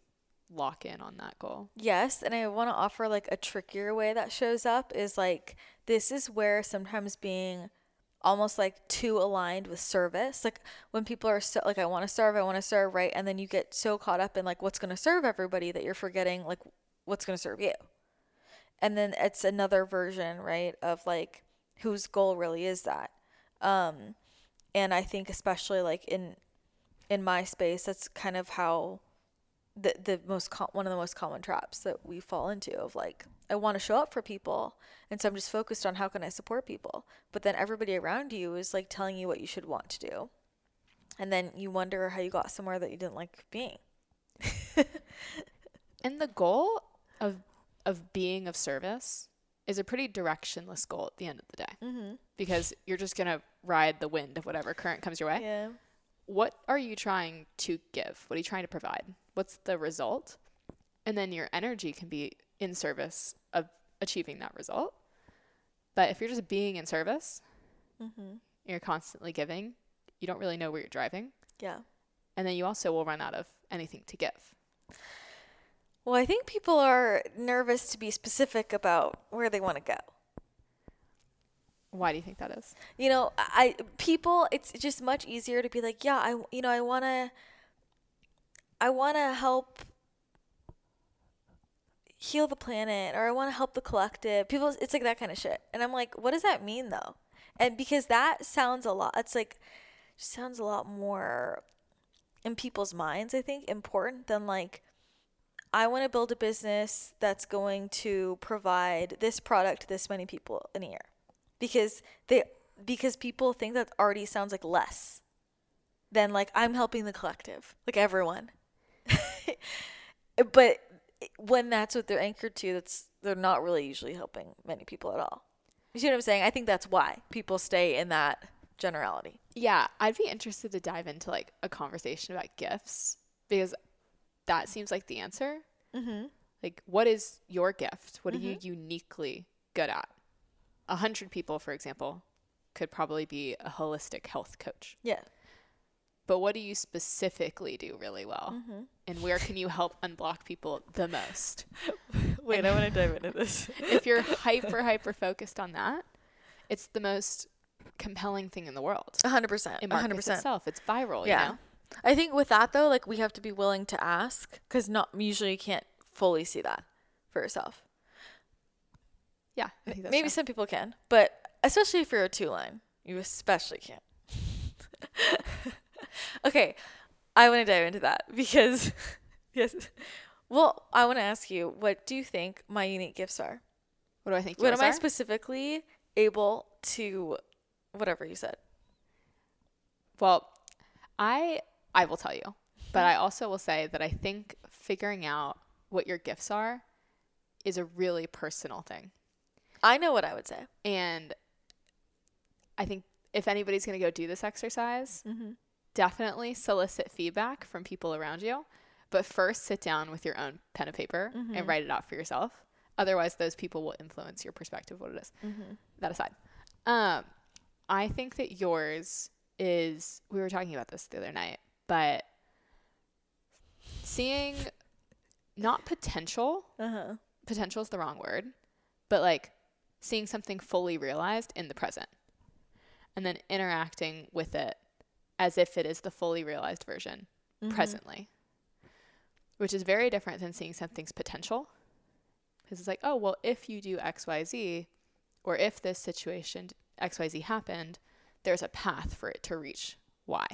lock in on that goal. Yes. And I want to offer, like, a trickier way that shows up is like, this is where sometimes being almost like too aligned with service. Like when people are so like I want to serve, I want to serve, right? And then you get so caught up in like what's going to serve everybody that you're forgetting like what's going to serve you. And then it's another version, right, of like whose goal really is that. Um and I think especially like in in my space that's kind of how the the most com- one of the most common traps that we fall into of like I want to show up for people and so I'm just focused on how can I support people but then everybody around you is like telling you what you should want to do and then you wonder how you got somewhere that you didn't like being And the goal of of being of service is a pretty directionless goal at the end of the day Mm-hmm. because you're just going to ride the wind of whatever current comes your way. Yeah. What are you trying to give? What are you trying to provide? What's the result? And then your energy can be in service of achieving that result. But if you're just being in service, Mm-hmm. you're constantly giving, you don't really know where you're driving. Yeah. And then you also will run out of anything to give. Well, I think people are nervous to be specific about where they want to go. Why do you think that is? You know, I people it's just much easier to be like, yeah, I you know, I want to I want to help heal the planet or I want to help the collective. People it's like that kind of shit. And I'm like, what does that mean though? And because that sounds a lot it's like sounds a lot more in people's minds, I think, important than like I want to build a business that's going to provide this product to this many people in a year. Because they because people think that already sounds like less than like I'm helping the collective, like everyone. but when that's what they're anchored to, that's they're not really usually helping many people at all. You see what I'm saying? I think that's why people stay in that generality. Yeah, I'd be interested to dive into like a conversation about gifts because that seems like the answer. Mm-hmm. Like, what is your gift? What are you uniquely good at? A hundred people, for example, could probably be a holistic health coach. Yeah. But what do you specifically do really well? Mm-hmm. And where can you help unblock people the most? Wait, I want to dive into this. if you're hyper, hyper focused on that, it's the most compelling thing in the world. 100%. It 100%. itself. It's viral, Yeah. you know? I think with that though, like we have to be willing to ask because not usually you can't fully see that for yourself. Yeah, I think that's Maybe true. some people can, but especially if you're a two line, you especially can't. okay, I want to dive into that because yes. Well, I want to ask you, what do you think my unique gifts are? What do I think you What am I specifically able to whatever you said? Well, I I will tell you, but I also will say that I think figuring out what your gifts are is a really personal thing. I know what I would say. And I think if anybody's going to go do this exercise, Mm-hmm. definitely solicit feedback from people around you. But first, sit down with your own pen and paper and write it out for yourself. Otherwise, those people will influence your perspective of what it is. Mm-hmm. That aside, um, I think that yours is. We were talking about this the other night, but seeing not potential. Uh huh. Potential is the wrong word, but like seeing something fully realized in the present, and then interacting with it as if it is the fully realized version mm-hmm. presently, which is very different than seeing something's potential. Because it's like, oh, well, if you do XYZ, or if this situation XYZ happened, there's a path for it to reach Y.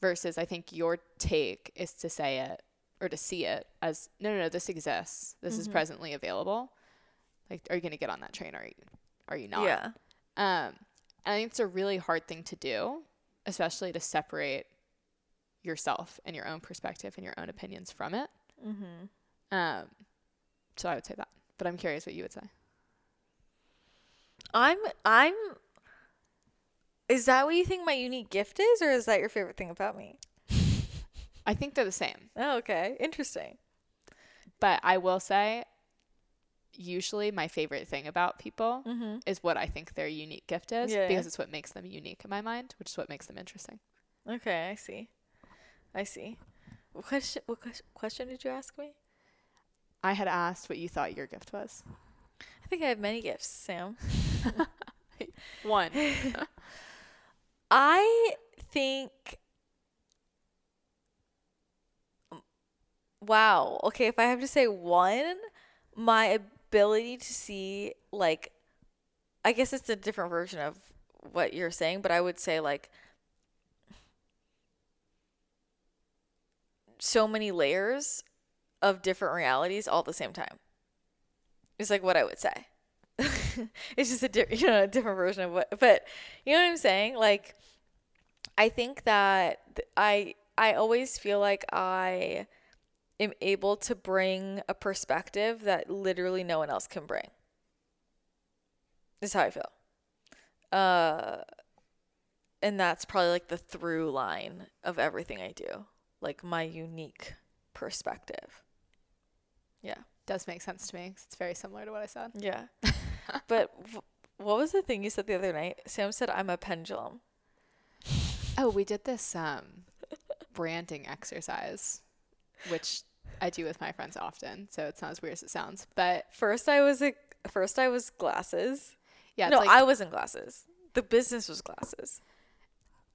Versus, I think your take is to say it or to see it as, no, no, no, this exists. This is mm-hmm. presently available. Like, are you going to get on that train or are you, are you not? Yeah. Um, and I think it's a really hard thing to do, especially to separate yourself and your own perspective and your own opinions from it. Mm-hmm. Um, so I would say that, but I'm curious what you would say. I'm I'm Is that what you think my unique gift is or is that your favorite thing about me? I think they're the same, Oh, okay. Interesting. but I will say, usually my favorite thing about people Mm-hmm. is what I think their unique gift is Yeah. because it's what makes them unique in my mind, which is what makes them interesting. Okay, I see. I see. What question what question did you ask me? I had asked what you thought your gift was. I think I have many gifts, Sam. One. I think Wow. Okay, if I have to say one, my ability to see like I guess it's a different version of what you're saying, but I would say like so many layers of different realities all at the same time. It's like what I would say. it's just a di- you know a different version of what, but you know what I'm saying. Like, I think that th- I I always feel like I am able to bring a perspective that literally no one else can bring. Is how I feel. Uh, and that's probably like the through line of everything I do, like my unique perspective. Yeah. Does make sense to me. 'cause It's very similar to what I said. Yeah. but w- what was the thing you said the other night? Sam said I'm a pendulum. Oh, we did this um, branding exercise, which I do with my friends often, so it's not as weird as it sounds. But First I was a first I was glasses. yeah, it's no, like, I wasn't glasses. The business was glasses.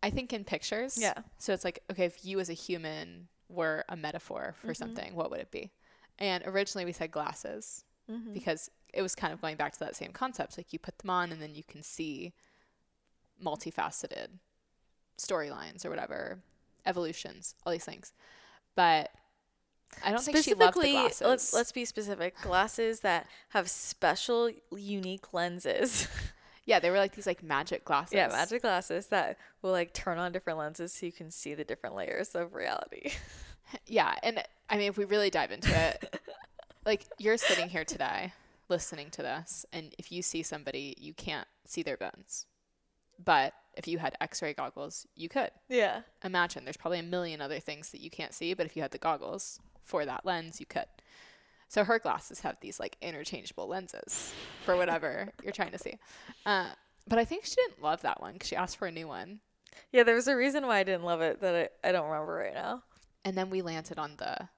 I think in pictures. Yeah. So it's like, okay, if you as a human were a metaphor for Mm-hmm. something, what would it be? And originally we said glasses Mm-hmm. because it was kind of going back to that same concept. Like you put them on and then you can see multifaceted storylines or whatever, evolutions, all these things. But I don't think she loved the Specifically, glasses. let's let's be specific. Glasses that have special unique lenses. yeah, they were like these like magic glasses. yeah, magic glasses that will like turn on different lenses so you can see the different layers of reality. Yeah, and I mean, if we really dive into it, like you're sitting here today listening to this, and if you see somebody, you can't see their bones. But if you had x ray goggles, you could. yeah. Imagine there's probably a million other things that you can't see, but if you had the goggles for that lens, you could. So her glasses have these like interchangeable lenses for whatever you're trying to see. Uh, but I think she didn't love that one because she asked for a new one. Yeah, there was a reason why I didn't love it that I, I don't remember right now. And then we landed on the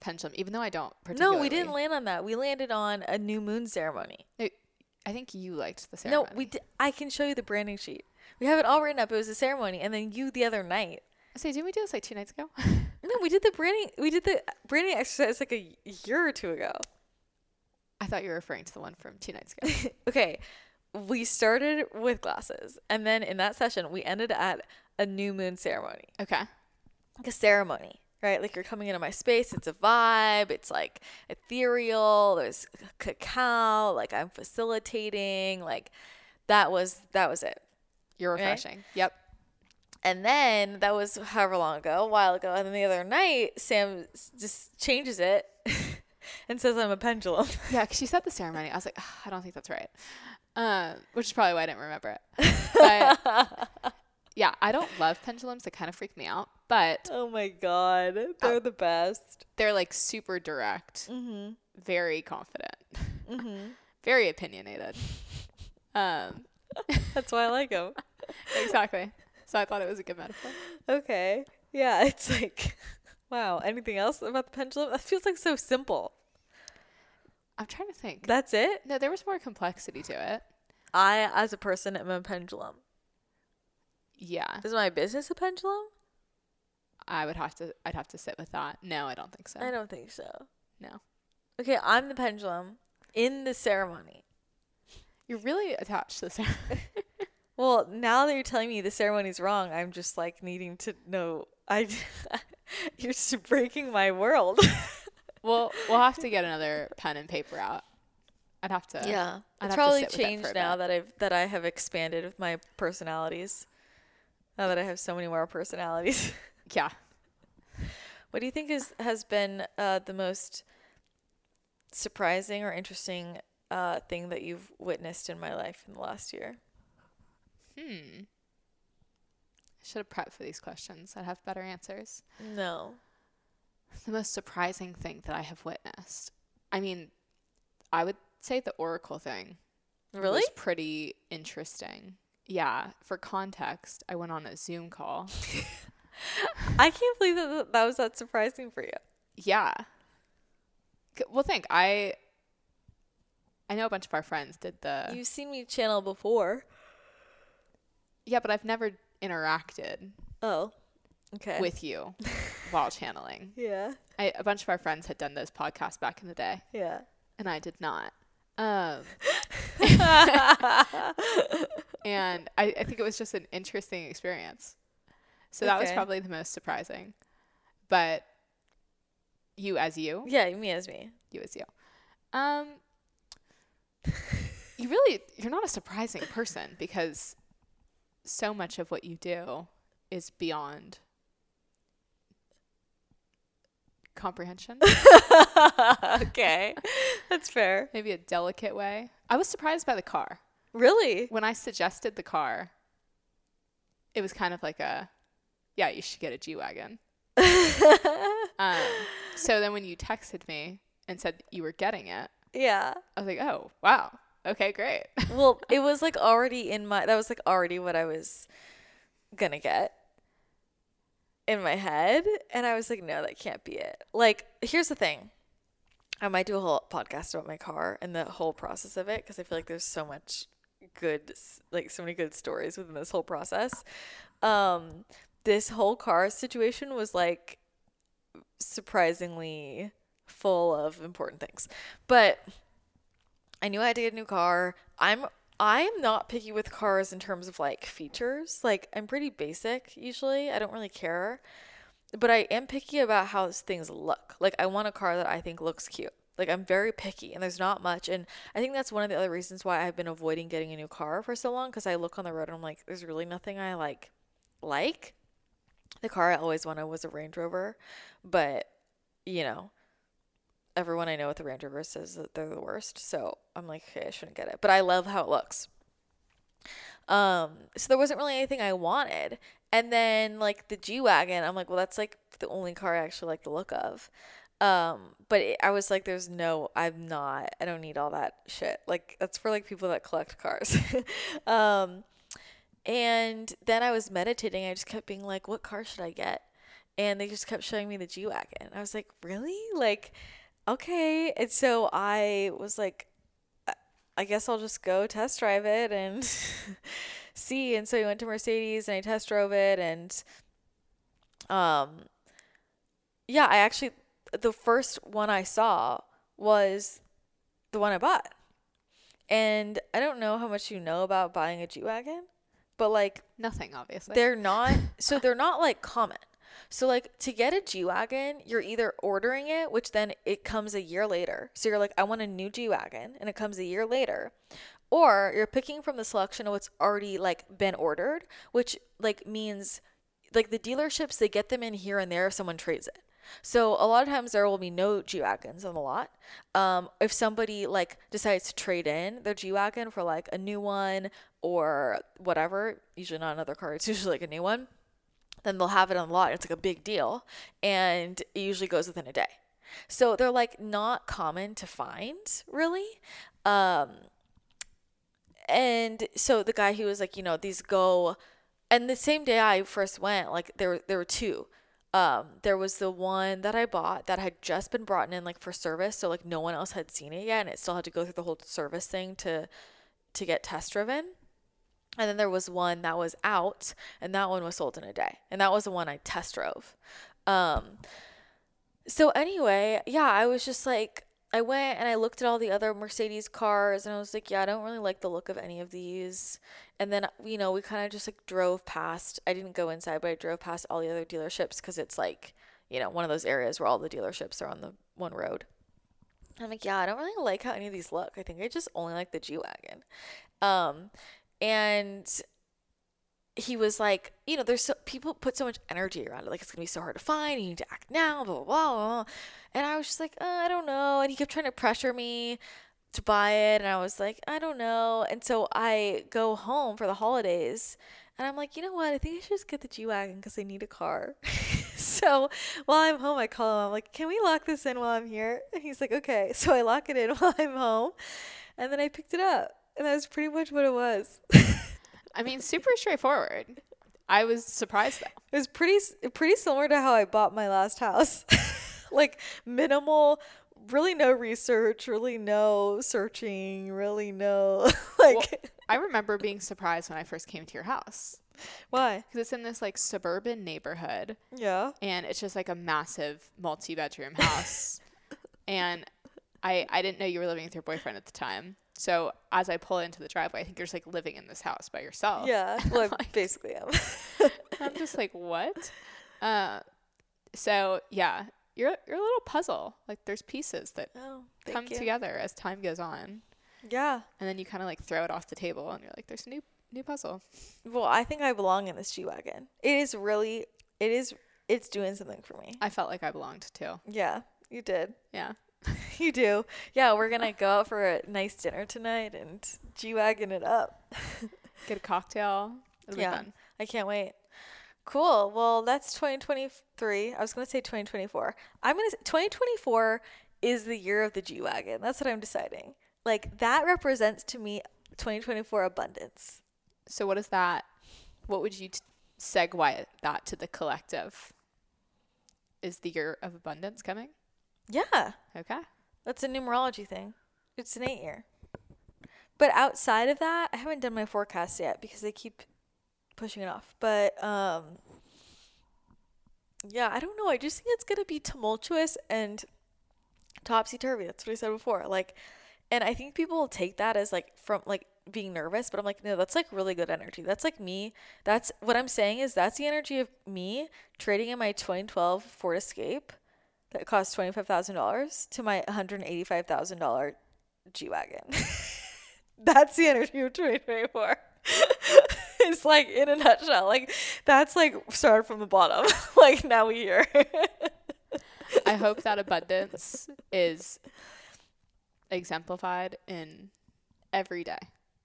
pendulum, even though I don't particularly. No, we didn't land on that. We landed on a new moon ceremony. I think you liked the ceremony. No, we. D- I can show you the branding sheet. We have it all written up. It was a ceremony, and then you the other night. Say, didn't we do this like two nights ago? No, we did the branding. We did the branding exercise like a year or two ago. I thought you were referring to the one from two nights ago. okay, we started with glasses, and then in that session, we ended at a new moon ceremony. okay. Like a ceremony, right? Like you're coming into my space. It's a vibe. It's like ethereal. There's cacao. Like I'm facilitating. Like that was that was it. You're Right? refreshing. Yep. And then that was however long ago, a while ago. And then the other night, Sam just changes it and says I'm a pendulum. Yeah, because she said the ceremony. I was like, "Ah, I don't think that's right. Um, which is probably why I didn't remember it. But yeah, I don't love pendulums. They kind of freak me out. But oh my god, they're the best. they're like super direct, Mm-hmm. very confident, Mm-hmm. very opinionated. Um, That's why I like them. exactly. So I thought it was a good metaphor. Okay. Yeah, it's like, wow. Anything else about the pendulum? That feels like so simple. I'm trying to think. That's it. No, there was more complexity to it. I, as a person, am a pendulum. Yeah, Is my business a pendulum? I would have to. I'd have to sit with that. No, I don't think so. I don't think so. No. Okay, I'm the pendulum in the ceremony. You're really attached to the ceremony. Well, now that you're telling me the ceremony's wrong, I'm just like needing to know. I, you're just breaking my world. Well, we'll have to get another pen and paper out. I'd have to. yeah, I'd it's probably with it changed now bit. that I've that I have expanded with my personalities. Now that I have so many more personalities. Yeah. What do you think is has been uh, the most surprising or interesting uh, thing that you've witnessed in my life in the last year? Hmm. I should have prepped for these questions. I'd have better answers. No. The most surprising thing that I have witnessed. I mean, I would say the Oracle thing. Really? Was pretty interesting. Yeah. For context, I went on a Zoom call. I can't believe that that was that surprising for you. Yeah. Well, think I. I know a bunch of our friends did the. You've seen me channel before. Yeah, but I've never interacted Oh. Okay. with you while channeling. yeah. I, a bunch of our friends had done those podcasts back in the day, Yeah. and I did not. Um, and I, I think it was just an interesting experience. So that was Okay. probably the most surprising. But you as you, yeah, me as me. you as you. Um, you really you're not a surprising person because so much of what you do is beyond comprehension. okay. That's fair. Maybe a delicate way. I was surprised by the car. Really? When I suggested the car, it was kind of like a, yeah, you should get a G wagon. um, so then when you texted me and said you were getting it, yeah. I was like, oh wow, okay, great. well, it was like already in my that was like already what I was gonna get in my head and I was like no that can't be it. Like here's the thing. I might do a whole podcast about my car and the whole process of it because I feel like there's so much good like so many good stories within this whole process. Um this whole car situation was like surprisingly full of important things. But I knew I had to get a new car. I'm I'm not picky with cars in terms of like features. Like I'm pretty basic usually. I don't really care. But I am picky about how things look. Like I want a car that I think looks cute. Like I'm very picky and there's not much and I think that's one of the other reasons why I've been avoiding getting a new car for so long cuz I look on the road and I'm like there's really nothing I like like. The car I always wanted was a Range Rover, but you know, everyone I know with the Range Rover says that they're the worst. So I'm like, okay, I shouldn't get it. But I love how it looks. Um, so there wasn't really anything I wanted. And then like the G Wagon, I'm like, well, that's like the only car I actually like the look of. Um, but it, I was like, there's no, I'm not, I don't need all that shit. Like that's for like people that collect cars. um, and then I was meditating. I just kept being like, what car should I get? And they just kept showing me the G Wagon. I was like, really? Like, okay. And so I was like, I guess I'll just go test drive it and see. And so we went to Mercedes and I test drove it and um yeah, I actually the first one I saw was the one I bought. And I don't know how much you know about buying a G Wagon, but like nothing obviously. They're not so they're not like common. So like to get a G-Wagon, you're either ordering it, which then it comes a year later. So you're like I want a new G-Wagon and it comes a year later. Or you're picking from the selection of what's already like been ordered, which like means like the dealerships they get them in here and there if someone trades it. So a lot of times there will be no G wagons on the lot. Um, if somebody like decides to trade in their G wagon for like a new one or whatever, usually not another car, it's usually like a new one then they'll have it on the lot. It's like a big deal, and it usually goes within a day. So they're like not common to find, really. Um, and so the guy he was like, you know, these go, and the same day I first went, like there there were two. Um, there was the one that I bought that had just been brought in like for service, so like no one else had seen it yet, and it still had to go through the whole service thing to to get test driven. And then there was one that was out, and that one was sold in a day. And that was the one I test drove. Um, so, anyway, yeah, I was just like, I went and I looked at all the other Mercedes cars, and I was like, yeah, I don't really like the look of any of these. And then, you know, we kind of just like drove past. I didn't go inside, but I drove past all the other dealerships because it's like, you know, one of those areas where all the dealerships are on the one road. I'm like, yeah, I don't really like how any of these look. I think I just only like the G Wagon. Um, and he was like, you know, there's so people put so much energy around it, like it's gonna be so hard to find. You need to act now, blah blah blah. And I was just like, uh, I don't know. And he kept trying to pressure me to buy it, and I was like, I don't know. And so I go home for the holidays, and I'm like, you know what? I think I should just get the G wagon because I need a car. so while I'm home, I call him. I'm like, can we lock this in while I'm here? And he's like, okay. So I lock it in while I'm home, and then I picked it up. And that was pretty much what it was. I mean, super straightforward. I was surprised though. It was pretty pretty similar to how I bought my last house. like minimal, really no research, really no searching, really no like well, I remember being surprised when I first came to your house. Why? Because it's in this like suburban neighborhood. Yeah. And it's just like a massive multi-bedroom house. and I I didn't know you were living with your boyfriend at the time. So as I pull into the driveway, I think you're just like living in this house by yourself. Yeah, well, like, basically am. I'm just like, what? Uh, so yeah, you're you're a little puzzle. Like there's pieces that oh, come you. together as time goes on. Yeah. And then you kind of like throw it off the table, and you're like, there's a new new puzzle. Well, I think I belong in this G wagon. It is really, it is, it's doing something for me. I felt like I belonged too. Yeah, you did. Yeah. you do. Yeah, we're gonna go out for a nice dinner tonight and G wagon it up. Get a cocktail. It'll Yeah. be fun. I can't wait. Cool. Well, that's 2023. I was gonna say 2024. I'm gonna say 2024 is the year of the G wagon. That's what I'm deciding. Like that represents to me 2024 abundance. So what is that? What would you t- segue that to the collective? Is the year of abundance coming? Yeah, Okay. that's a numerology thing. It's an eight year. But outside of that, I haven't done my forecast yet because they keep pushing it off. But um yeah, I don't know. I just think it's gonna be tumultuous and topsy turvy. That's what I said before. Like and I think people will take that as like from like being nervous, but I'm like, no, that's like really good energy. That's like me. That's what I'm saying is that's the energy of me trading in my 2012 Ford Escape that cost $25,000 to my $185,000 G Wagon. that's the energy of 2024. it's like in a nutshell. Like that's like started from the bottom. like now we here. I hope that abundance is exemplified in every day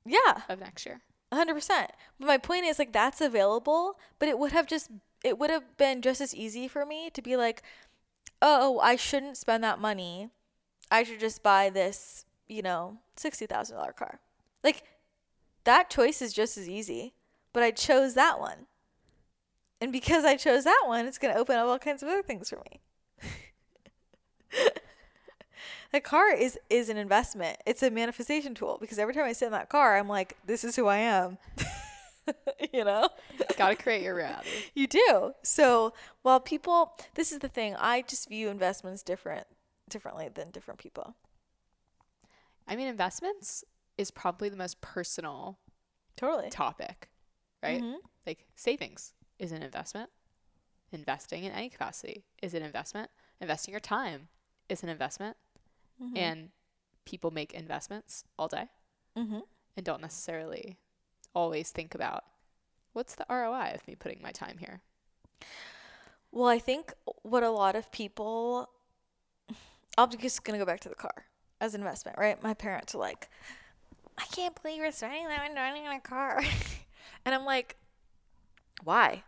yeah. of next year. hundred percent. But my point is like that's available, but it would have just it would have been just as easy for me to be like, oh, I shouldn't spend that money. I should just buy this, you know, sixty thousand dollar car. Like that choice is just as easy, but I chose that one. And because I chose that one, it's gonna open up all kinds of other things for me. the car is is an investment. It's a manifestation tool because every time I sit in that car, I'm like, this is who I am. you know? Got to create your reality. You do. So while people, this is the thing. I just view investments different, differently than different people. I mean, investments is probably the most personal Totally. topic, right? Mhm. Like savings is an investment. Investing in any capacity is an investment. Investing your time is an investment. Mm-hmm. And people make investments all day Mm-hmm. and don't necessarily always think about what's the ROI of me putting my time here. Well, I think what a lot of people, I'm just gonna go back to the car as an investment, right? My parents are like, I can't believe you're spending that money on a car, and I'm like, why?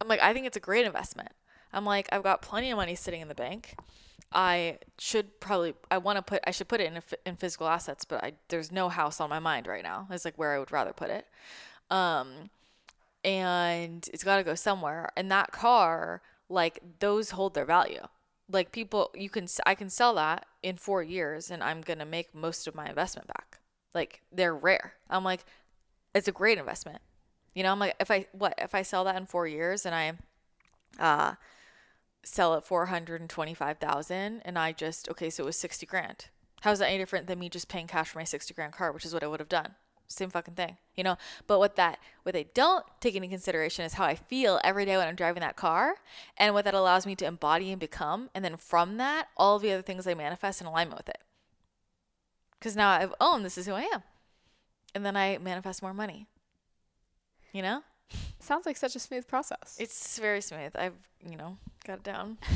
I'm like, I think it's a great investment. I'm like, I've got plenty of money sitting in the bank. I should probably, I want to put, I should put it in in physical assets, but I there's no house on my mind right now. It's like where I would rather put it. Um, and it's got to go somewhere. And that car, like those hold their value. Like people, you can, I can sell that in four years, and I'm gonna make most of my investment back. Like they're rare. I'm like, it's a great investment. You know, I'm like, if I what if I sell that in four years and I, uh, sell it for 125,000 and I just okay, so it was 60 grand. How's that any different than me just paying cash for my 60 grand car, which is what I would have done? Same fucking thing, you know. But what that what they don't take into consideration is how I feel every day when I'm driving that car, and what that allows me to embody and become, and then from that, all the other things I manifest in alignment with it. Because now I've owned this is who I am, and then I manifest more money. You know, Sounds like such a smooth process. it's very smooth. I've you know got it down.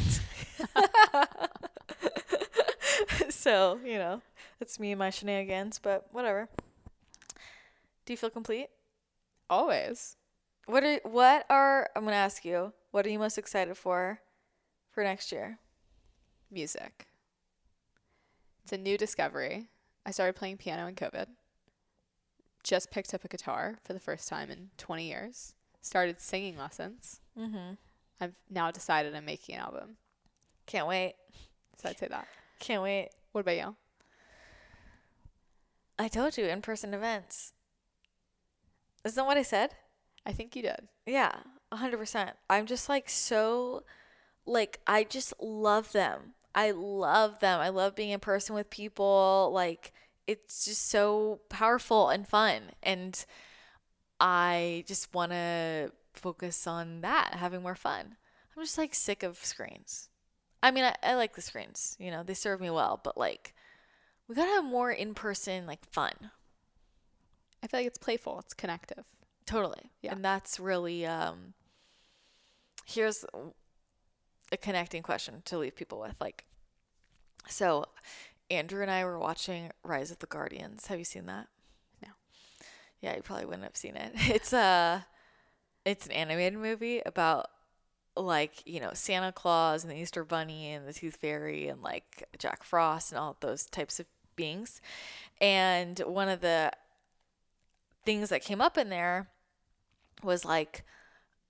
so you know, it's me and my shenanigans, but whatever. Do you feel complete? Always. What are what are I'm gonna ask you? What are you most excited for for next year? Music. It's a new discovery. I started playing piano in COVID. Just picked up a guitar for the first time in 20 years. Started singing lessons. Mm-hmm. I've now decided I'm making an album. Can't wait. So I'd say that. Can't wait. What about you? I told you in person events. Isn't that what I said? I think you did. Yeah, a hundred percent. I'm just like so, like I just love them. I love them. I love being in person with people. Like it's just so powerful and fun, and I just want to focus on that, having more fun. I'm just like sick of screens. I mean, I, I like the screens. You know, they serve me well, but like we gotta have more in person, like fun. I feel like it's playful, it's connective. Totally. Yeah. And that's really um here's a connecting question to leave people with like so Andrew and I were watching Rise of the Guardians. Have you seen that? No. Yeah, you probably wouldn't have seen it. It's a it's an animated movie about like, you know, Santa Claus and the Easter Bunny and the Tooth Fairy and like Jack Frost and all those types of beings. And one of the things that came up in there was like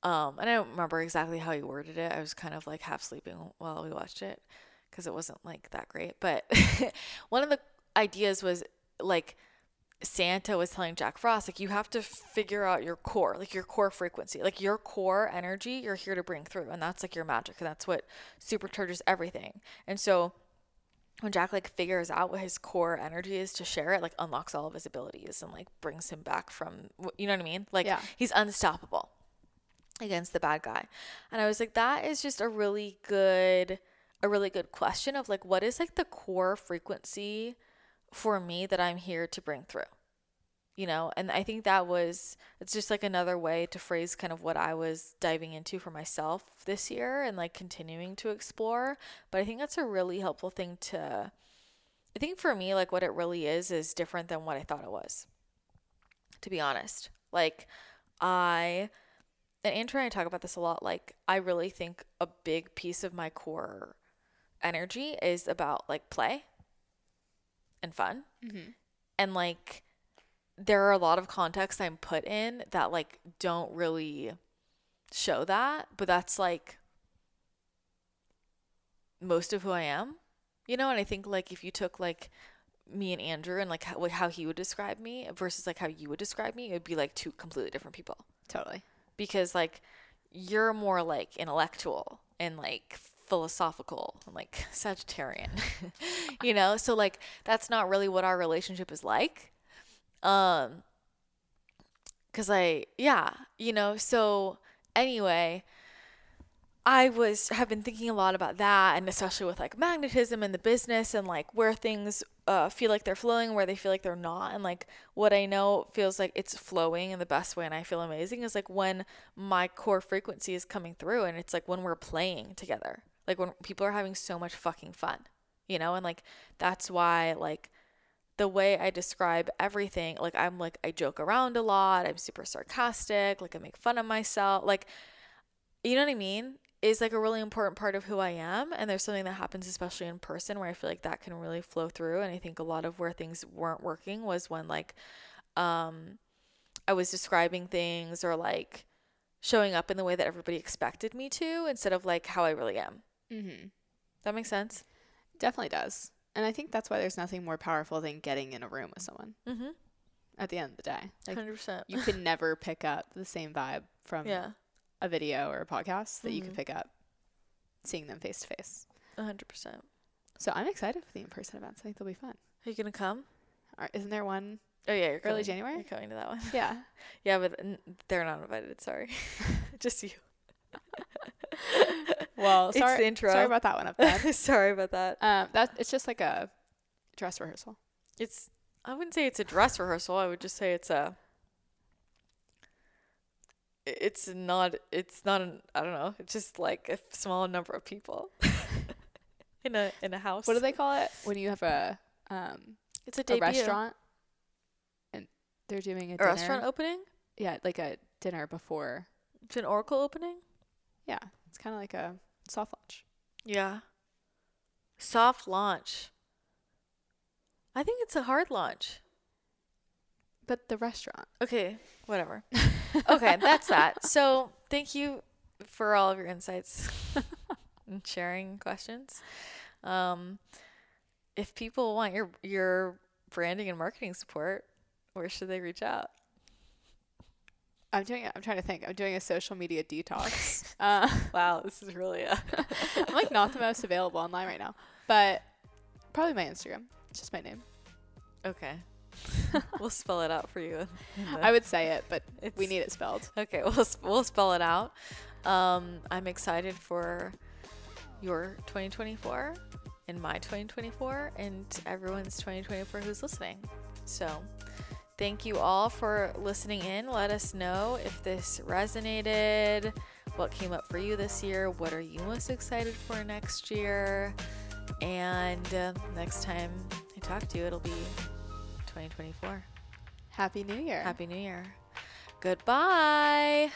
um and I don't remember exactly how he worded it. I was kind of like half sleeping while we watched it because it wasn't like that great. But one of the ideas was like Santa was telling Jack Frost, like, you have to figure out your core, like your core frequency, like your core energy you're here to bring through. And that's like your magic. And that's what supercharges everything. And so when Jack like figures out what his core energy is to share it, like unlocks all of his abilities and like brings him back from, you know what I mean? Like Yeah. he's unstoppable against the bad guy. And I was like, that is just a really good, a really good question of like, what is like the core frequency for me that I'm here to bring through? You know, and I think that was, it's just like another way to phrase kind of what I was diving into for myself this year and like continuing to explore. But I think that's a really helpful thing to, I think for me, like what it really is, is different than what I thought it was, to be honest. Like, I, and Andrew and I talk about this a lot. Like, I really think a big piece of my core energy is about like play and fun. Mm-hmm. And like, there are a lot of contexts I'm put in that like don't really show that, but that's like most of who I am, you know. And I think like if you took like me and Andrew and like how, like how he would describe me versus like how you would describe me, it would be like two completely different people Totally. because like you're more like intellectual and like philosophical like Sagittarian, you know? So like that's not really what our relationship is like. Um cuz I yeah, you know, so anyway, I was have been thinking a lot about that and especially with like magnetism and the business and like where things uh, feel like they're flowing where they feel like they're not and like what I know feels like it's flowing in the best way and I feel amazing is like when my core frequency is coming through and it's like when we're playing together like when people are having so much fucking fun you know and like that's why like the way I describe everything like I'm like I joke around a lot I'm super sarcastic like I make fun of myself like you know what I mean? Is like a really important part of who I am. And there's something that happens, especially in person, where I feel like that can really flow through. And I think a lot of where things weren't working was when like um I was describing things or like showing up in the way that everybody expected me to instead of like how I really am. Mm-hmm. That makes sense? Definitely does. And I think that's why there's nothing more powerful than getting in a room with someone Mm-hmm. at the end of the day. Like, 100%. you can never pick up the same vibe from yeah, a video or a podcast that you can Mhm. pick up seeing them face to face. 100%. So I'm excited for the in person events. I think they'll be fun. Are you going to come? Are, isn't there one? Oh, yeah, Early coming. January? You're coming to that one. Yeah. Yeah, but n- they're not invited. Sorry. Just you. Well, It's sorry, the intro. sorry about that one up there. Sorry about that. um, that it's just like a dress rehearsal. It's I wouldn't say it's a dress rehearsal. I would just say it's a. it's not it's not an I don't know. It's just like a small number of people in a in a house. What do they call it when you have a um It's a a restaurant and they're doing a, A restaurant opening? Yeah, like a dinner before. It's an Oracle opening? Yeah, it's kind of like a soft launch. Yeah. Soft launch. I think it's a hard launch. But the restaurant. Okay, whatever. okay, that's that. So, thank you for all of your insights and sharing questions. Um, if people want your your branding and marketing support, where should they reach out? I'm doing. I'm trying to think. I'm doing a social media detox. uh, Wow, this is really a I'm like not the most available online right now, but probably my Instagram. It's just my name. okay. we'll spell it out for you. in- in the- I would say it, but we need it spelled. Okay, we'll we'll spell it out. Um, I'm excited for your 2024 and my 2024 and everyone's 2024 who's listening. So, thank you all for listening in. Let us know if this resonated, what came up for you this year, what are you most excited for next year, And uh, next time I talk to you, it'll be 2024. Happy New Year. Happy New Year. Goodbye.